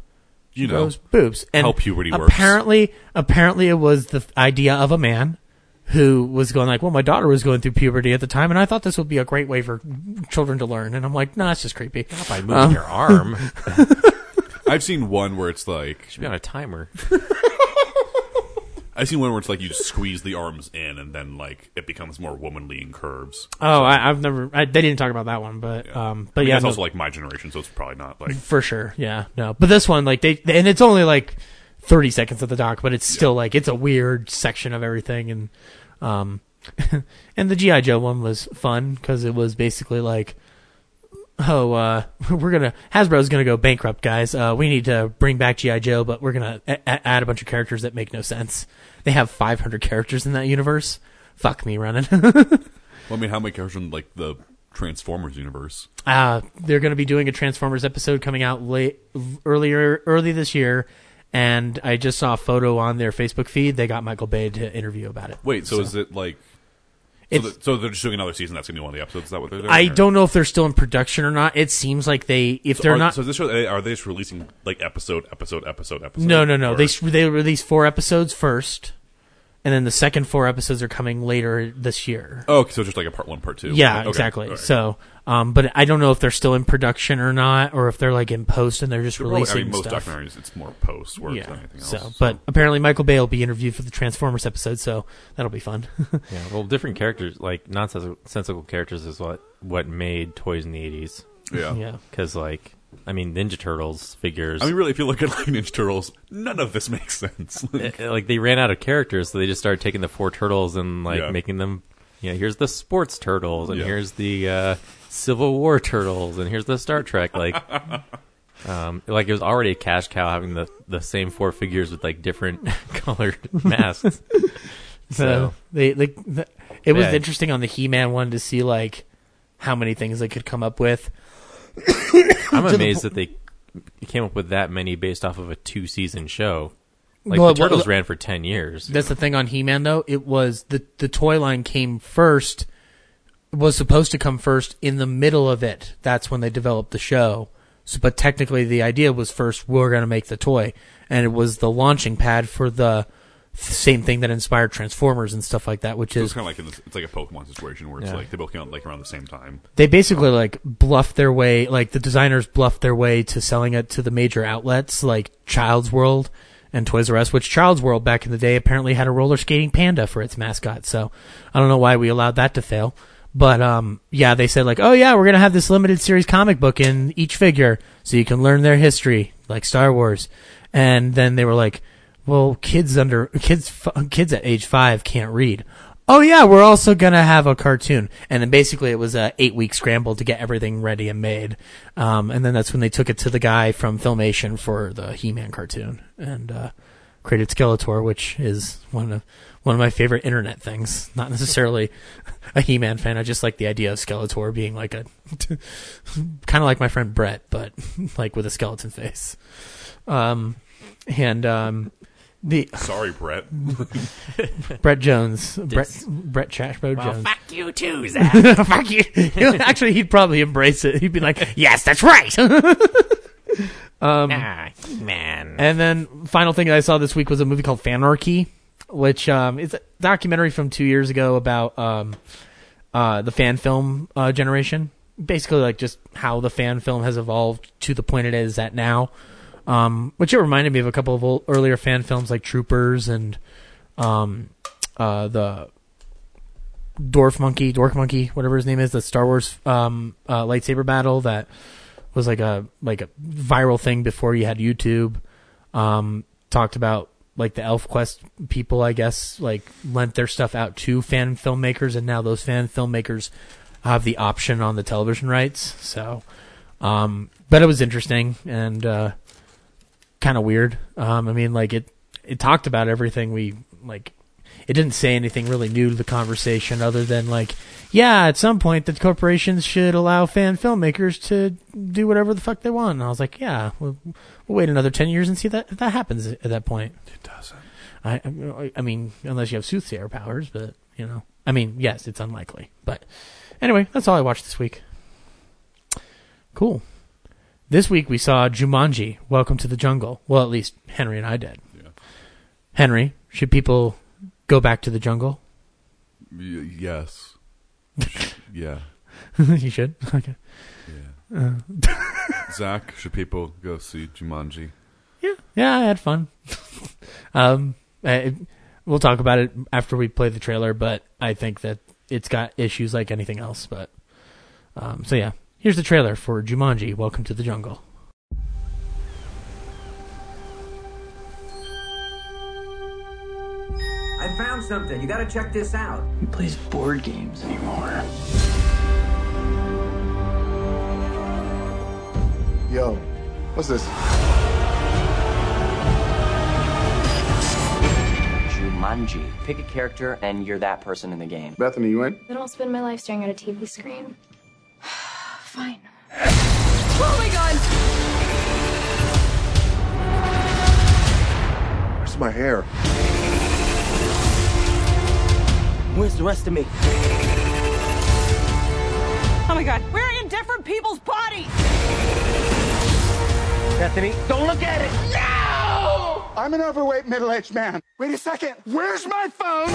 Speaker 1: You know,
Speaker 4: goes boobs. And
Speaker 1: how puberty works.
Speaker 4: apparently, apparently it was the idea of a man who was going like, well, my daughter was going through puberty at the time, and I thought this would be a great way for children to learn. And I'm like, no, it's just creepy. Not
Speaker 5: by moving your arm. [laughs]
Speaker 1: I've seen one where it's like
Speaker 5: Should be on a timer. [laughs]
Speaker 1: I've seen one where it's like you squeeze the arms in and then like it becomes more womanly in curves.
Speaker 4: Oh, I, I've never. I, they didn't talk about that one, but um, but
Speaker 1: I mean,
Speaker 4: yeah,
Speaker 1: it's
Speaker 4: no-
Speaker 1: also like my generation, so it's probably not like
Speaker 4: for sure. Yeah, no, but this one, like they, and it's only like thirty seconds of the doc, but it's still like it's a weird section of everything, and um, [laughs] and the GI Joe one was fun because it was basically like, oh, uh, [laughs] we're gonna Hasbro's gonna go bankrupt, guys. Uh, we need to bring back GI Joe, but we're gonna a- a- add a bunch of characters that make no sense. They have five hundred characters in that universe. Fuck me running. [laughs]
Speaker 1: Well, I mean, how many characters in like the Transformers universe?
Speaker 4: Uh, they're going to be doing a Transformers episode coming out late earlier early this year, and I just saw a photo on their Facebook feed. They got Michael Bay to interview about it.
Speaker 1: Wait, so, is it like? So, the, so they're just doing another season. That's gonna be one of the episodes. Is that what they're doing?
Speaker 4: I
Speaker 1: or-
Speaker 4: don't know if they're still in production or not. It seems like they, if
Speaker 1: So
Speaker 4: they're
Speaker 1: are,
Speaker 4: not,
Speaker 1: So this show, are they just releasing like episode, episode, episode, episode?
Speaker 4: no, no, no.
Speaker 1: Or-
Speaker 4: They they release four episodes first, and then the second four episodes are coming later this year.
Speaker 1: Oh, okay, so just like a part one, part two.
Speaker 4: Yeah,
Speaker 1: Okay,
Speaker 4: exactly.
Speaker 1: all right.
Speaker 4: So, um, but I don't know if they're still in production or not, or if they're like in post and they're just
Speaker 1: They're probably-
Speaker 4: releasing
Speaker 1: I mean, most
Speaker 4: stuff.
Speaker 1: documentaries, it's more post work
Speaker 4: yeah.
Speaker 1: than anything else.
Speaker 4: So, but apparently Michael Bay will be interviewed for the Transformers episode, so that'll be fun. [laughs]
Speaker 5: Yeah, well, different characters, like nonsensical characters, is what what made toys in the eighties.
Speaker 1: Yeah.
Speaker 4: Yeah.
Speaker 5: Because, like, I mean, Ninja Turtles figures.
Speaker 1: I mean, really, if you look at [laughs] like Ninja Turtles, none of this makes sense.
Speaker 5: uh, like they ran out of characters, so they just started taking the four turtles and like
Speaker 1: Yeah.
Speaker 5: making them. You know, here's the sports turtles, and
Speaker 1: Yeah.
Speaker 5: here's the uh, Civil War turtles, and here's the Star Trek. Like, [laughs] um, like it was already a cash cow having the the same four figures with like different [laughs] colored masks.
Speaker 4: So they, like the, it was
Speaker 5: Yeah.
Speaker 4: interesting on the He-Man one to see like how many things they could come up with.
Speaker 5: I'm
Speaker 4: the
Speaker 5: amazed
Speaker 4: po-
Speaker 5: that they came up with that many based off of a two season show. Like
Speaker 4: Well,
Speaker 5: the Turtles
Speaker 4: well,
Speaker 5: ran for ten years.
Speaker 4: That's the thing on He-Man though. It was the the toy line came first. Was supposed to come first in the middle of it. That's when they developed the show. So, but technically, the idea was first we're going to make the toy, and it was the launching pad for the same thing that inspired Transformers and stuff like that. Which
Speaker 1: So
Speaker 4: is
Speaker 1: it's kind of like in this, it's like a Pokemon situation where it's
Speaker 4: Yeah.
Speaker 1: like they both came out like around the same time.
Speaker 4: they basically like bluffed their way like the designers bluffed their way to selling it to the major outlets like child's world and toys r us which child's world back in the day apparently had a roller skating panda for its mascot so i don't know why we allowed that to fail but um yeah they said like oh yeah we're gonna have this limited series comic book in each figure so you can learn their history like star wars and then they were like well kids under kids kids at age five can't read oh yeah, we're also gonna have a cartoon, and then basically it was a eight week scramble to get everything ready and made, um, and then that's when they took it to the guy from Filmation for the He Man cartoon and uh, created Skeletor, which is one of one of my favorite internet things. Not necessarily a He Man fan, I just like the idea of Skeletor being like a [laughs] kind of like my friend Brett, but [laughs] like with a skeleton face. Um, and um, the
Speaker 1: Sorry, Brett. [laughs]
Speaker 4: Brett Jones, Brett
Speaker 5: Dis-
Speaker 4: Brett Chashbo
Speaker 6: Well,
Speaker 4: Jones.
Speaker 6: fuck you too, [laughs] Zach.
Speaker 4: fuck you. [laughs] Actually, he'd probably embrace it. He'd be like, "Yes, that's right." um,
Speaker 6: ah, man.
Speaker 4: and then final thing I saw this week was a movie called Fanarchy, which um, is a documentary from two years ago about um, uh, the fan film uh, generation. Basically, like just how the fan film has evolved to the point it is at now. Um, which it reminded me of a couple of old, earlier fan films like Troopers and um, uh, the Dwarf Monkey, Dork Monkey, whatever his name is, the Star Wars um, uh, lightsaber battle that was like a like a viral thing before you had YouTube. Um, talked about like the Elf Quest people, I guess, like lent their stuff out to fan filmmakers, and now those fan filmmakers have the option on the television rights. So, um, but it was interesting and uh, kind of weird. Um, I mean, like it it talked about everything we like. It didn't say anything really new to the conversation other than like, yeah, at some point the corporations should allow fan filmmakers to do whatever the fuck they want. And I was like, yeah, we'll, we'll wait another ten years and see that if that happens at that point.
Speaker 1: It doesn't.
Speaker 4: I, I- I mean, unless you have soothsayer powers, but you know, I mean, yes, it's unlikely. But anyway, that's all I watched this week. Cool. This week we saw Jumanji: Welcome to the Jungle. Well, at least Henry and I did.
Speaker 1: Yeah.
Speaker 4: Henry, should people go back to the jungle?
Speaker 1: Y- yes. yeah. [laughs]
Speaker 4: you should. Okay.
Speaker 1: Yeah.
Speaker 4: Uh, [laughs]
Speaker 1: Zach, should people go see Jumanji?
Speaker 4: yeah, yeah, I had fun. [laughs] um, I, we'll talk about it after we play the trailer, but I think that it's got issues like anything else. But um, so yeah, here's the trailer for Jumanji: Welcome to the Jungle.
Speaker 13: I found something. You gotta check this out.
Speaker 14: Who plays board games anymore?
Speaker 15: Yo, what's this?
Speaker 7: Jumanji. Pick a character and you're that person in the game.
Speaker 15: Bethany, you in?
Speaker 16: I don't spend my life staring at a TV screen. Fine.
Speaker 17: Oh my god!
Speaker 15: Where's my hair.
Speaker 17: Where's the rest of me?
Speaker 18: Oh my god, we're in different people's bodies!
Speaker 17: Bethany, don't look at it!
Speaker 15: No! I'm an overweight middle-aged man. Wait a second. Where's my phone?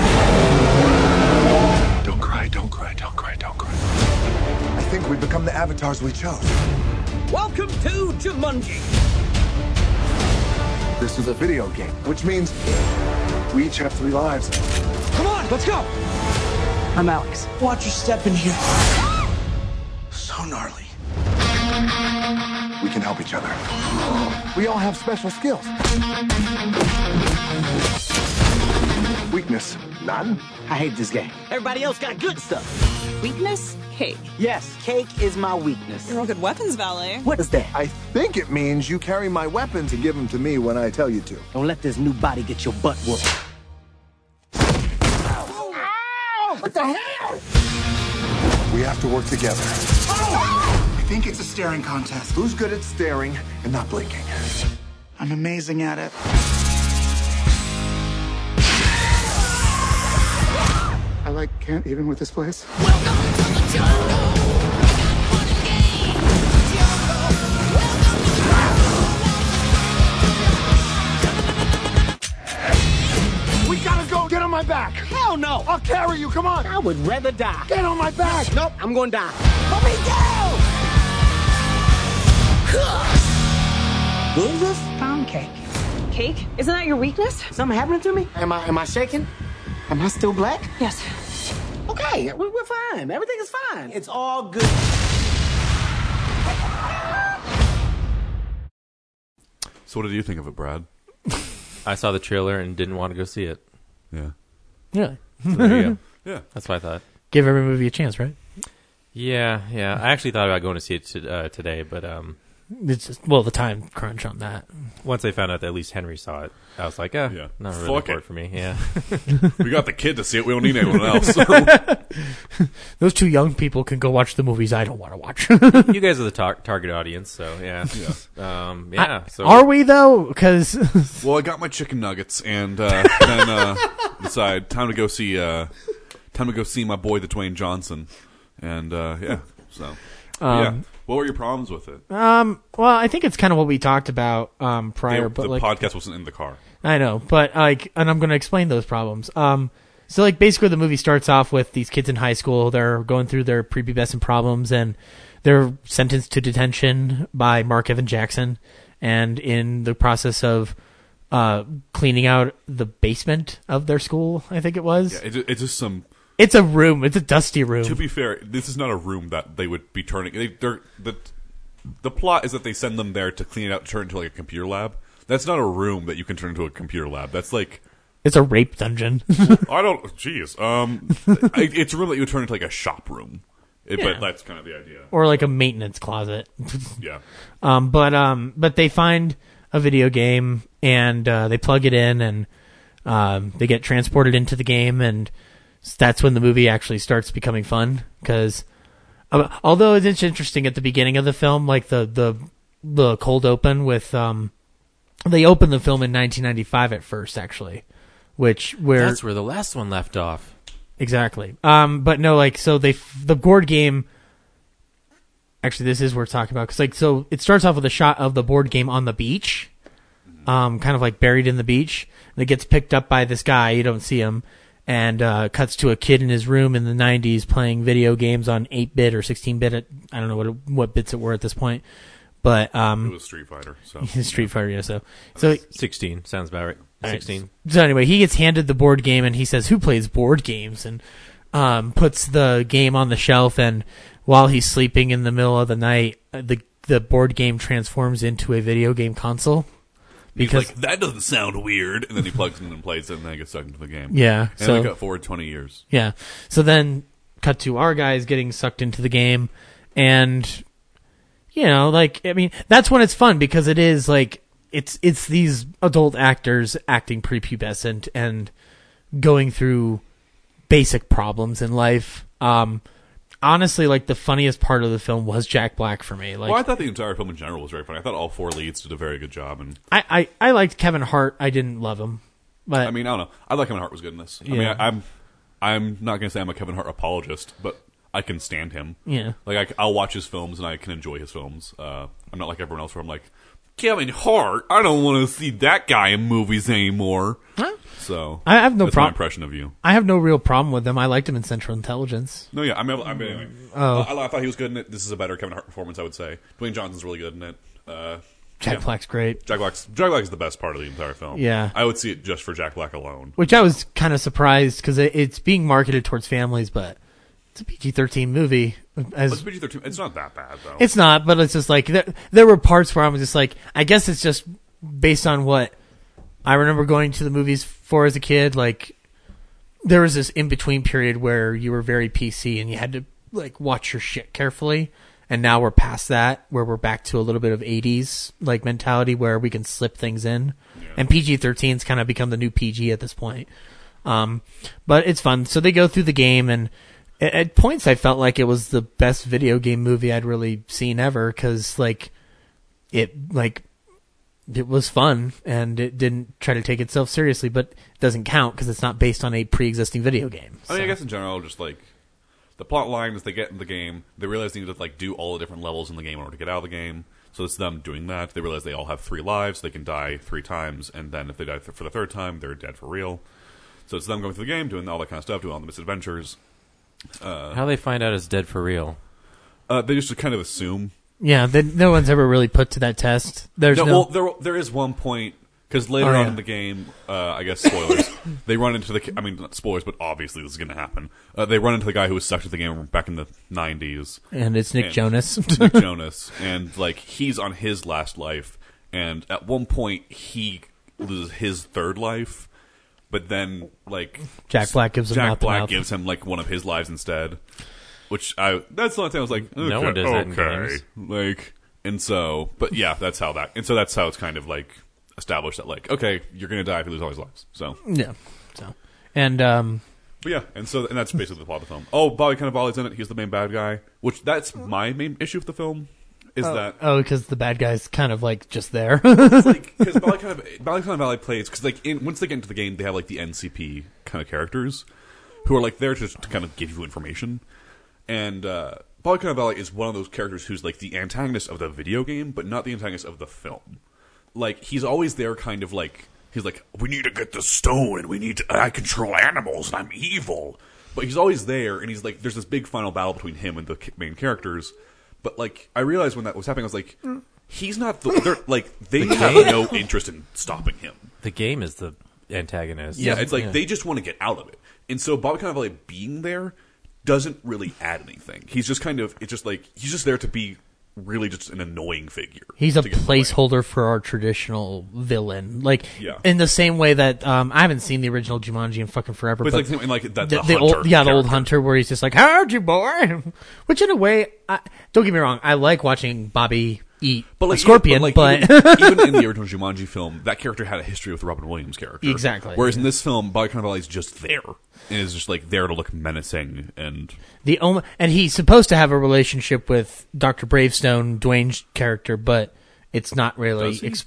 Speaker 15: Don't cry, don't cry, don't cry, don't cry. I think we've become the avatars we chose.
Speaker 17: Welcome to Jumanji.
Speaker 15: This is a video game, which means we each have three lives.
Speaker 17: Come on, let's go.
Speaker 18: I'm Alex.
Speaker 17: Watch your step in here.
Speaker 15: So gnarly. We can help each other. We all have special skills. Weakness, none.
Speaker 17: I hate this game. Everybody else got good stuff.
Speaker 18: Weakness? Cake.
Speaker 17: Yes, cake is my weakness.
Speaker 18: You're a good weapons valet.
Speaker 17: What is that?
Speaker 15: I think it means you carry my weapons and give them to me when I tell you to.
Speaker 17: Don't let this new body get your butt whooped.
Speaker 15: What the hell? We have to work together.
Speaker 19: I think it's a staring contest.
Speaker 15: Who's good at staring and not blinking?
Speaker 19: I'm amazing at it. Like can't even with this place.
Speaker 15: We gotta go. Get on my back.
Speaker 17: Hell no.
Speaker 15: I'll carry you. Come on.
Speaker 17: I would rather die.
Speaker 15: Get on my back.
Speaker 17: Nope, I'm gonna die. Let me down. What is this?
Speaker 18: Pound cake. Cake? Isn't that your weakness?
Speaker 17: Something happening to me? Am I am I shaking? Am I still black?
Speaker 18: Yes.
Speaker 17: Okay, we- we're fine. Everything is fine. It's all good.
Speaker 1: So, what did you think of it, Brad?
Speaker 5: I saw the trailer and didn't want to go see it.
Speaker 1: Yeah.
Speaker 4: Really?
Speaker 5: So there you go. [laughs]
Speaker 1: Yeah.
Speaker 5: That's what I thought.
Speaker 4: Give every movie a chance, right?
Speaker 5: Yeah, yeah. I actually thought about going to see it to, uh, today, but um,
Speaker 4: It's just, well, the time crunch on that.
Speaker 5: once I found out that at least Henry saw it, I was like, eh,
Speaker 1: Yeah.
Speaker 5: not really
Speaker 1: Fuck
Speaker 5: for
Speaker 1: it.
Speaker 5: it for me. Yeah. [laughs]
Speaker 1: we got the kid to see it. We don't need anyone else. [laughs]
Speaker 4: Those two young people can go watch the movies I don't want to watch. [laughs]
Speaker 5: you guys are the tar- target audience, so yeah. Um, yeah.
Speaker 4: I-
Speaker 5: so
Speaker 4: are we though? Because
Speaker 1: well, I got my chicken nuggets, and uh, then uh, decide time to go see uh, time to go see my boy, the Dwayne Johnson, and uh, yeah. So yeah,
Speaker 4: Um,
Speaker 1: what were your problems with it?
Speaker 4: um, well, I think it's kind of what we talked about um prior,
Speaker 1: They-
Speaker 4: but
Speaker 1: the
Speaker 4: like
Speaker 1: podcast wasn't in the car.
Speaker 4: I know, but like, and I'm going to explain those problems. Um, so like basically the movie starts off with these kids in high school. They're going through their prepubescent problems and they're sentenced to detention by Mark Evan Jackson. And in the process of uh, cleaning out the basement of their school, I think it was.
Speaker 1: Yeah, it, it's just some.
Speaker 4: It's a room. It's a dusty room.
Speaker 1: To be fair, this is not a room that they would be turning. They, they're the the plot is that they send them there to clean it out, turn it into like a computer lab. That's not a room that you can turn into a computer lab. That's like
Speaker 4: It's a rape dungeon. [laughs]
Speaker 1: I don't. Jeez. Um, I, it's a room that you would turn into like a shop room. It,
Speaker 4: Yeah.
Speaker 1: But that's kind of the idea.
Speaker 4: or like a maintenance closet. [laughs]
Speaker 1: Yeah.
Speaker 4: Um, but um, but they find a video game and uh, they plug it in and um, they get transported into the game and that's when the movie actually starts becoming fun because uh, although it's interesting at the beginning of the film, like the the the cold open with um, they opened the film in 1995 at first actually, which where
Speaker 5: that's where the last one left off.
Speaker 4: Exactly. Um, but no, like so they the board game. Actually, this is worth talking about because like so it starts off with a shot of the board game on the beach, um, kind of like buried in the beach. And it gets picked up by this guy. You don't see him, and uh, cuts to a kid in his room in the '90s playing video games on 8-bit or 16-bit. I don't know what it, what bits it were at this point, but um,
Speaker 1: It was Street Fighter. So [laughs]
Speaker 4: Street Fighter, yeah. So so
Speaker 5: Sixteen sounds about right.
Speaker 4: all right.
Speaker 5: Sixteen.
Speaker 4: So anyway, he gets handed the board game and he says, "Who plays board games?" and um, puts the game on the shelf. And while he's sleeping in the middle of the night, uh, the the board game transforms into a video game console.
Speaker 1: Because like, that doesn't sound weird, and then he plugs it in and plays it, and then he gets sucked into the game.
Speaker 4: Yeah,
Speaker 1: and
Speaker 4: so-
Speaker 1: they got forward twenty years.
Speaker 4: Yeah. So then, cut to our guys getting sucked into the game, and you know, like I mean, that's when it's fun because it is like it's it's these adult actors acting prepubescent and going through basic problems in life. Um, honestly, like the funniest part of the film was Jack Black for me. Like
Speaker 1: well, I thought the entire film in general was very funny. I thought all four leads did a very good job, and
Speaker 4: I, I, I liked Kevin Hart. I didn't love him. But
Speaker 1: I mean, I don't know. I thought Kevin Hart was good in this. I mean,
Speaker 4: Yeah.
Speaker 1: I, I'm I'm not gonna say I'm a Kevin Hart apologist, but I can stand him.
Speaker 4: Yeah.
Speaker 1: like I, will watch his films and I can enjoy his films. Uh, I'm not like everyone else where I'm like Kevin Hart. I don't want to see that guy in movies anymore. So
Speaker 4: I have no
Speaker 1: that's my
Speaker 4: prob-
Speaker 1: impression of you.
Speaker 4: I have no real problem with him. I liked him in Central Intelligence.
Speaker 1: No, yeah, I mean, I mean anyway.
Speaker 4: Oh.
Speaker 1: I, I thought he was good in it. This is a better Kevin Hart performance, I would say. Dwayne Johnson's really good in it. Uh,
Speaker 4: Jack
Speaker 1: yeah.
Speaker 4: Black's great.
Speaker 1: Jack Black's Jack Black is the best part of the entire film.
Speaker 4: Yeah.
Speaker 1: I would see it just for Jack Black alone.
Speaker 4: Which I was kind of surprised because it, it's being marketed towards families, but it's a PG thirteen movie. As
Speaker 1: It's PG-13. It's not that bad though.
Speaker 4: It's not, but it's just like there, there were parts where I was just like, I guess it's just based on what I remember going to the movies for as a kid. Like there was this in between period where you were very PC and you had to like watch your shit carefully. And now we're past that, where we're back to a little bit of '80s like mentality, where we can slip things in, and PG-13's kind of become the new PG at this point. Um, but it's fun. So they go through the game, and at, points I felt like it was the best video game movie I'd really seen ever because like it like it was fun and it didn't try to take itself seriously, but it doesn't count because it's not based on a pre-existing video game.
Speaker 1: I mean, I guess in general, just like the plot line is they get in the game, they realize they need to like do all the different levels in the game in order to get out of the game. So it's them doing that. They realize they all have three lives. They can die three times, and then if they die th- for the third time, they're dead for real. So it's them going through the game, doing all that kind of stuff, doing all the misadventures. Uh,
Speaker 5: How they find out it's dead for real?
Speaker 1: uh, they just kind of assume.
Speaker 4: Yeah, they, no one's ever really put to that test. There's no,
Speaker 1: no, well, there there is one point because later
Speaker 4: Oh,
Speaker 1: on in the game, uh, I guess spoilers. [laughs] they run into the. I mean, not spoilers, but obviously this is going to happen. Uh, they run into the guy who was stuck to the game back in the '90s,
Speaker 4: And it's Nick Jonas. [laughs]
Speaker 1: Nick Jonas, and like he's on his last life, and at one point he loses his third life, but then like
Speaker 4: Jack Black gives him
Speaker 1: Jack
Speaker 4: mouth to
Speaker 1: Black
Speaker 4: mouth.
Speaker 1: gives him like one of his lives instead. Which I that's the only thing I was like, okay,
Speaker 5: No one does that in
Speaker 1: okay,
Speaker 5: games.
Speaker 1: like, and so, but yeah, that's how that, and so that's how it's kind of like established that like, okay, you're gonna die if you lose all his lives. So
Speaker 4: yeah, so and um,
Speaker 1: but yeah, and so and that's basically the plot of the film. Oh, Bobby Cannavale's in it. He's the main bad guy. Which that's my main issue with the film is
Speaker 4: oh,
Speaker 1: that
Speaker 4: oh, because the bad guy's kind of like just there.
Speaker 1: because Bobby Cannav- Bobby Cannavale plays because like in, once they get into the game, they have like the NCP kind of characters who are like there to, to kind of give you information. And uh, Bobby Cannavale is one of those characters who's like the antagonist of the video game, but not the antagonist of the film. Like he's always there, kind of like he's like, we need to get the stone, and we need to. I control animals, and I'm evil. But he's always there, and he's like, there's this big final battle between him and the main characters. But like, I realized when that was happening, I was like, mm. he's not the. They're like they [laughs]
Speaker 5: The
Speaker 1: have
Speaker 5: game?
Speaker 1: no interest in stopping him.
Speaker 5: The game is the antagonist.
Speaker 1: Yeah, it's like they just want to get out of it. And so Bobby Cannavale being there doesn't really add anything. He's just kind of it's just like he's just there to be really just an annoying figure.
Speaker 4: He's a
Speaker 1: to get in the
Speaker 4: placeholder for our traditional villain, like
Speaker 1: Yeah.
Speaker 4: in the same way that um, I haven't seen the original Jumanji in fucking forever.
Speaker 1: But
Speaker 4: But,
Speaker 1: it's like- like the-
Speaker 4: the,
Speaker 1: the
Speaker 4: old,
Speaker 1: hunter
Speaker 4: yeah, the old hunter, where he's just like, "How'd you, boy?" [laughs] Which in a way, I, don't get me wrong, I like watching Bobby eat
Speaker 1: But like
Speaker 4: a scorpion,
Speaker 1: even,
Speaker 4: but,
Speaker 1: but, like, even, [laughs] even in the original Jumanji film, that character had a history with Robin Williams' character.
Speaker 4: Exactly,
Speaker 1: Whereas in this film, Bobby is just there and is just like there to look menacing and
Speaker 4: the only and he's supposed to have a relationship with Doctor Bravestone, Dwayne's character, but it's not really.
Speaker 1: Does he?
Speaker 4: Ex-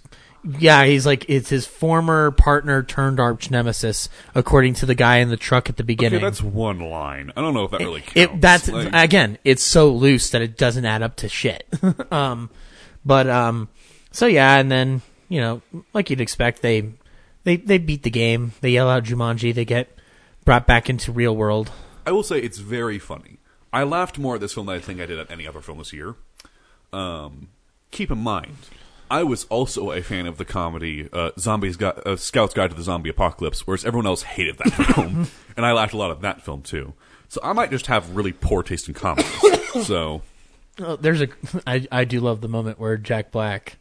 Speaker 4: yeah, he's like it's his former partner turned arch nemesis, according to the guy in the truck at the beginning.
Speaker 1: Okay, that's one line. I don't know if that really counts.
Speaker 4: It, that's
Speaker 1: Like-
Speaker 4: again, it's so loose that it doesn't add up to shit. [laughs] um, but um, so yeah, and then you know, like you'd expect, they they they beat the game. They yell out Jumanji. They get brought back into real world.
Speaker 1: I will say it's very funny. I laughed more at this film than I think I did at any other film this year. Um, keep in mind, I was also a fan of the comedy uh, "Zombies Got uh, Scouts Guide to the Zombie Apocalypse," whereas everyone else hated that [laughs] film, and I laughed a lot at that film too. So I might just have really poor taste in comedies. [laughs] so
Speaker 4: Oh, there's a [laughs] I I do love the moment where Jack Black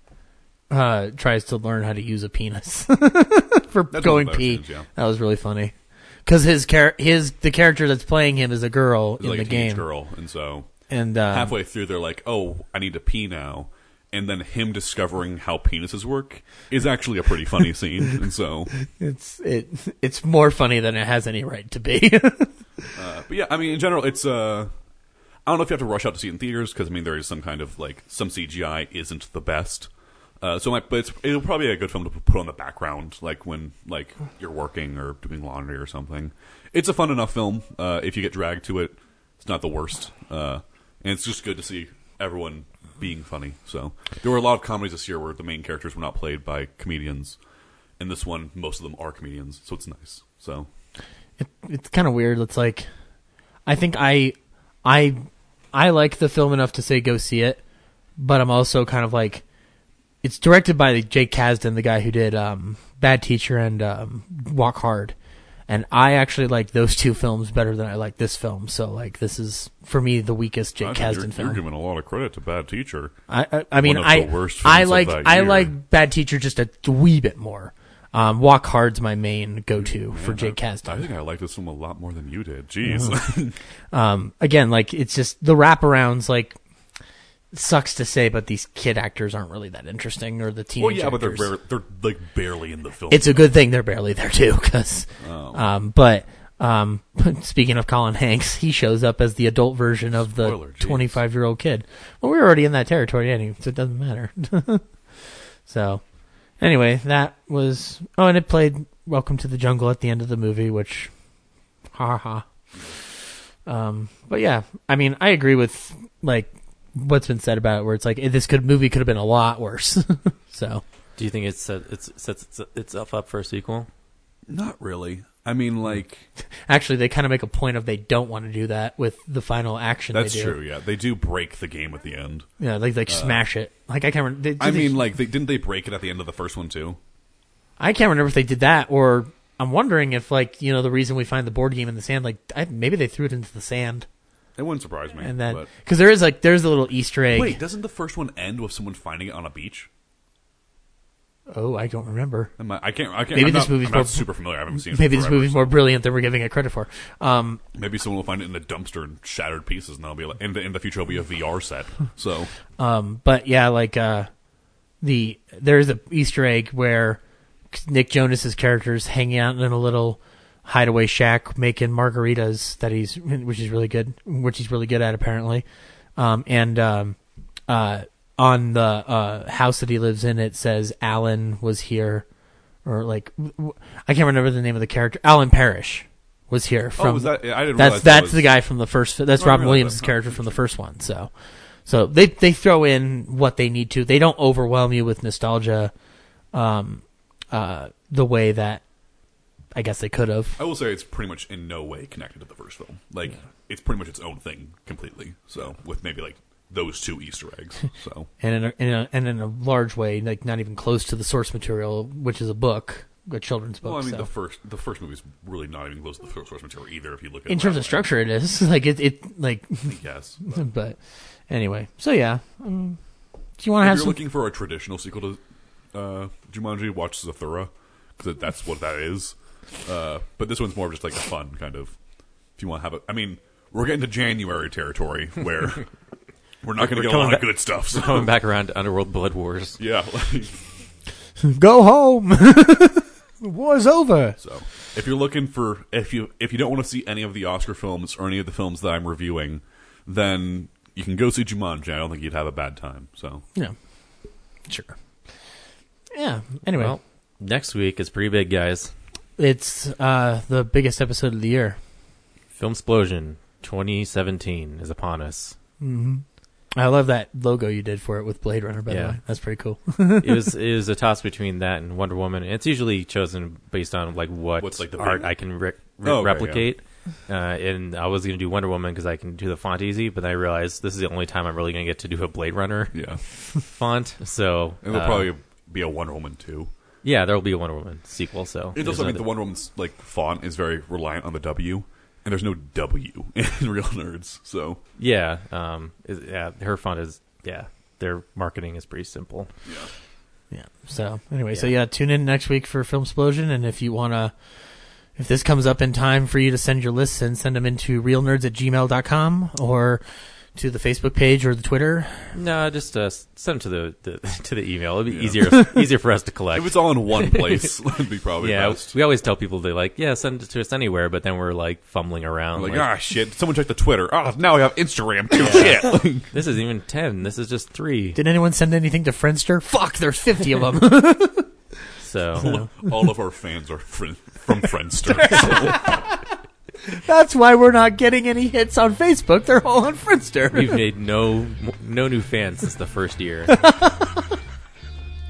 Speaker 4: uh, tries to learn how to use a penis [laughs] for
Speaker 1: That's
Speaker 4: going pee.
Speaker 1: yeah.
Speaker 4: That was really funny because his char- his the character that's playing him is a girl
Speaker 1: it's
Speaker 4: in
Speaker 1: like
Speaker 4: the game.
Speaker 1: girl, and so
Speaker 4: And um,
Speaker 1: halfway through, they're like, "Oh, I need to pee now." And then him discovering how penises work is actually a pretty funny [laughs] scene, and so
Speaker 4: it's it it's more funny than it has any right to be.
Speaker 1: Uh, but yeah, I mean, in general, it's. Uh, I don't know if you have to rush out to see it in theaters because I mean there is some kind of like some CGI isn't the best, Uh, so, my, but it'll probably be a good film to put on the background, like when like you're working or doing laundry or something. It's a fun enough film. Uh, if you get dragged to it, it's not the worst, uh, and it's just good to see everyone being funny. So there were a lot of comedies this year where the main characters were not played by comedians, and this one most of them are comedians, so it's nice. So
Speaker 4: it, it's kind of weird. It's like I think I I I like the film enough to say go see it, but I'm also kind of like it's directed by Jake Kasdan, the guy who did um, Bad Teacher and um, Walk Hard, and I actually like those two films better than I like this film. So like this is for me the weakest Jake Kasdan
Speaker 1: you're,
Speaker 4: film.
Speaker 1: you're giving a lot of credit to Bad Teacher.
Speaker 4: I I, I mean I I like I like Bad Teacher just a wee bit more. Um, Walk Hard's my main go to for Jake
Speaker 1: I,
Speaker 4: Kasdan.
Speaker 1: I think I like this film a lot more than you did. Jeez. [laughs]
Speaker 4: um, again, like it's just the wraparounds. Like sucks to say, but these kid actors aren't really that interesting, or the teenage.
Speaker 1: well, yeah, but they're
Speaker 4: actors.
Speaker 1: they're like barely in the film.
Speaker 4: It's a good thing they're barely there too, because.
Speaker 1: Oh.
Speaker 4: Um, but um, [laughs] speaking of Colin Hanks, he shows up as the adult version of the twenty-five-year-old kid. Well, we're already in that territory anyway, so it doesn't matter. [laughs] so, anyway, that was. Oh, and it played "Welcome to the Jungle" at the end of the movie, which, ha ha. Um, but yeah, I mean, I agree with like what's been said about it, where it's like this could movie could have been a lot worse. [laughs] so,
Speaker 5: Do you think it's set, it's sets its- itself up for a sequel?
Speaker 1: Not really. I mean, like
Speaker 4: actually, they kind of make a point of they don't want to do that with the final action.
Speaker 1: that's
Speaker 4: they do.
Speaker 1: true. Yeah, they do break the game at the end.
Speaker 4: Yeah, like like
Speaker 1: Uh,
Speaker 4: smash it. Like I can't. Remember, they,
Speaker 1: I
Speaker 4: they-
Speaker 1: mean, like, they, didn't they break it at the end of the first one too?
Speaker 4: I can't remember if they did that or I'm wondering if like you know the reason we find the board game in the sand, like I, maybe they threw it into the sand.
Speaker 1: It wouldn't surprise me.
Speaker 4: And then because there is like there's a little Easter egg.
Speaker 1: wait, doesn't the first one end with someone finding it on a beach?
Speaker 4: Oh, I don't remember.
Speaker 1: I, I can't. I can't.
Speaker 4: Maybe
Speaker 1: I'm
Speaker 4: this
Speaker 1: not,
Speaker 4: movie's
Speaker 1: I'm
Speaker 4: more
Speaker 1: not super familiar. I haven't seen. it
Speaker 4: Maybe this
Speaker 1: forever,
Speaker 4: movie's
Speaker 1: so-
Speaker 4: more brilliant than we're giving it credit for. Um,
Speaker 1: Maybe someone will find it in a dumpster in shattered pieces, and that'll be like, in the, in the future it'll be a VR set. So
Speaker 4: Um, but yeah, like uh, the there's a Easter egg where Nick Jonas's character is hanging out in a little hideaway shack making margaritas that he's which is really good, which he's really good at apparently. Um, and um, uh, on the uh, house that he lives in, it says Alan was here, or like I can't remember the name of the character. Alan Parrish was here from.
Speaker 1: was that- I didn't
Speaker 4: that's
Speaker 1: that
Speaker 4: that's
Speaker 1: was-
Speaker 4: the guy from the first. That's
Speaker 1: Oh,
Speaker 4: Robin Williams'
Speaker 1: that.
Speaker 4: character from the first one. So, so they they throw in what they need to. They don't overwhelm you with nostalgia, um, uh, the way that I guess they could have.
Speaker 1: I will say it's pretty much in no way connected to the first film. Like it's pretty much its own thing completely. So with maybe like those two Easter eggs. [laughs] So
Speaker 4: and in a, in a and in a large way, like not even close to the source material, which is a book, a children's book.
Speaker 1: well, I mean
Speaker 4: so.
Speaker 1: the first the first movie's really not even close to the source material either. If you look at it.
Speaker 4: in
Speaker 1: terms
Speaker 4: of structure, it is [laughs] like it. It like
Speaker 1: Yes, [laughs]
Speaker 4: but, anyway. So yeah, um, do you want to
Speaker 1: if
Speaker 4: have
Speaker 1: you're
Speaker 4: some?
Speaker 1: looking for a traditional sequel to uh, Jumanji, watch Zathura because that's what that is. Uh, but this one's more of just like a fun kind of. If you want to have a, I mean, we're getting to January territory where we're not going to get a
Speaker 5: coming
Speaker 1: lot
Speaker 5: back-
Speaker 1: of good stuff. So.
Speaker 5: we're coming back around to Underworld Blood Wars.
Speaker 1: Yeah. [laughs]
Speaker 4: Go home. the [laughs] war's over.
Speaker 1: So, if you're looking for if you if you don't want to see any of the Oscar films or any of the films that I'm reviewing, then you can go see Jumanji. I don't think you'd have a bad time. So,
Speaker 4: Yeah, sure. Yeah. Anyway,
Speaker 5: Well, next week is pretty big, guys.
Speaker 4: it's uh, the biggest episode of the year.
Speaker 5: Film Explosion 2017 is upon us.
Speaker 4: hmm I love that logo you did for it with Blade Runner. By the way, that's pretty cool. [laughs]
Speaker 5: it was [laughs] it was a toss between that and Wonder Woman. It's usually chosen based on like what
Speaker 1: What's, like, the
Speaker 5: art
Speaker 1: big-
Speaker 5: I can re- re-
Speaker 1: Oh, okay,
Speaker 5: replicate. Uh, and I was going to do Wonder Woman because I can do the font easy, but then I realized this is the only time I'm really going to get to do a Blade Runner [laughs]
Speaker 1: Yeah.
Speaker 5: font. So
Speaker 1: and there'll
Speaker 5: uh,
Speaker 1: probably be a Wonder Woman too.
Speaker 5: yeah, there will be a Wonder Woman sequel. So
Speaker 1: It
Speaker 5: there's
Speaker 1: also I mean
Speaker 5: another-
Speaker 1: the Wonder Woman's like font is very reliant on the W, and there's no W [laughs] in Real Nerds. So
Speaker 5: yeah, um, is- yeah, her font is yeah. Their marketing is pretty simple.
Speaker 1: yeah.
Speaker 4: Yeah. So anyway, so
Speaker 5: Yeah.
Speaker 4: yeah, tune in next week for Film Explosion, and if you wanna, if this comes up in time for you to send your lists in, send them into realnerds at gmail.com or to the Facebook page or the Twitter?
Speaker 5: No, just uh, send them to the, the [laughs] to the email. It'd be easier [laughs] easier for us to collect.
Speaker 1: If it's all in one [laughs] place, that'd be probably
Speaker 5: yeah.
Speaker 1: best.
Speaker 5: We always tell people they like, yeah, send it to us anywhere, but then we're like fumbling around.
Speaker 1: Like, ah, shit. Someone check the Twitter. Oh, now we have Instagram too. Shit.
Speaker 5: this is even ten. This is just three.
Speaker 4: Did anyone send anything to Friendster? Fuck, there's 50 of them.
Speaker 5: So
Speaker 1: all of our fans are friend, from Friendster. so.
Speaker 4: That's why we're not getting any hits on Facebook. They're all on Friendster.
Speaker 5: We've [laughs] made no no new fans since the first year.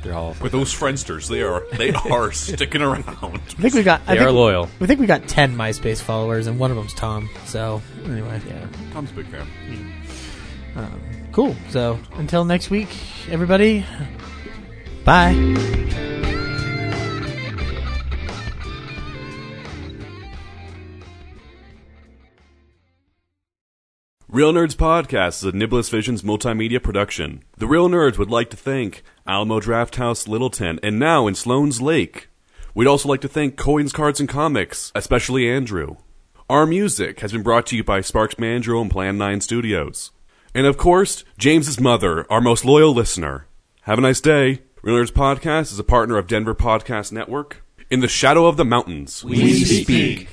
Speaker 5: They're all
Speaker 1: With those Friendsters, they are they [laughs] are sticking around.
Speaker 4: I think we got. I
Speaker 5: They
Speaker 4: think,
Speaker 5: are loyal.
Speaker 4: We think we got 10 MySpace followers, and one of them's Tom. So anyway,
Speaker 5: yeah.
Speaker 1: Tom's a big fan.
Speaker 4: Um, cool. So until next week, everybody. Bye.
Speaker 1: Real Nerds Podcast is a Niblis Visions multimedia production. The Real Nerds would like to thank Alamo Drafthouse Littleton and now in Sloan's Lake. We'd also like to thank Coins, Cards, and Comics, especially Andrew. Our music has been brought to you by Sparks Mandrill and Plan 9 Studios. And of course, James's mother, our most loyal listener. Have a nice day. Real Nerds Podcast is a partner of Denver Podcast Network. In the shadow of the mountains,
Speaker 8: We speak.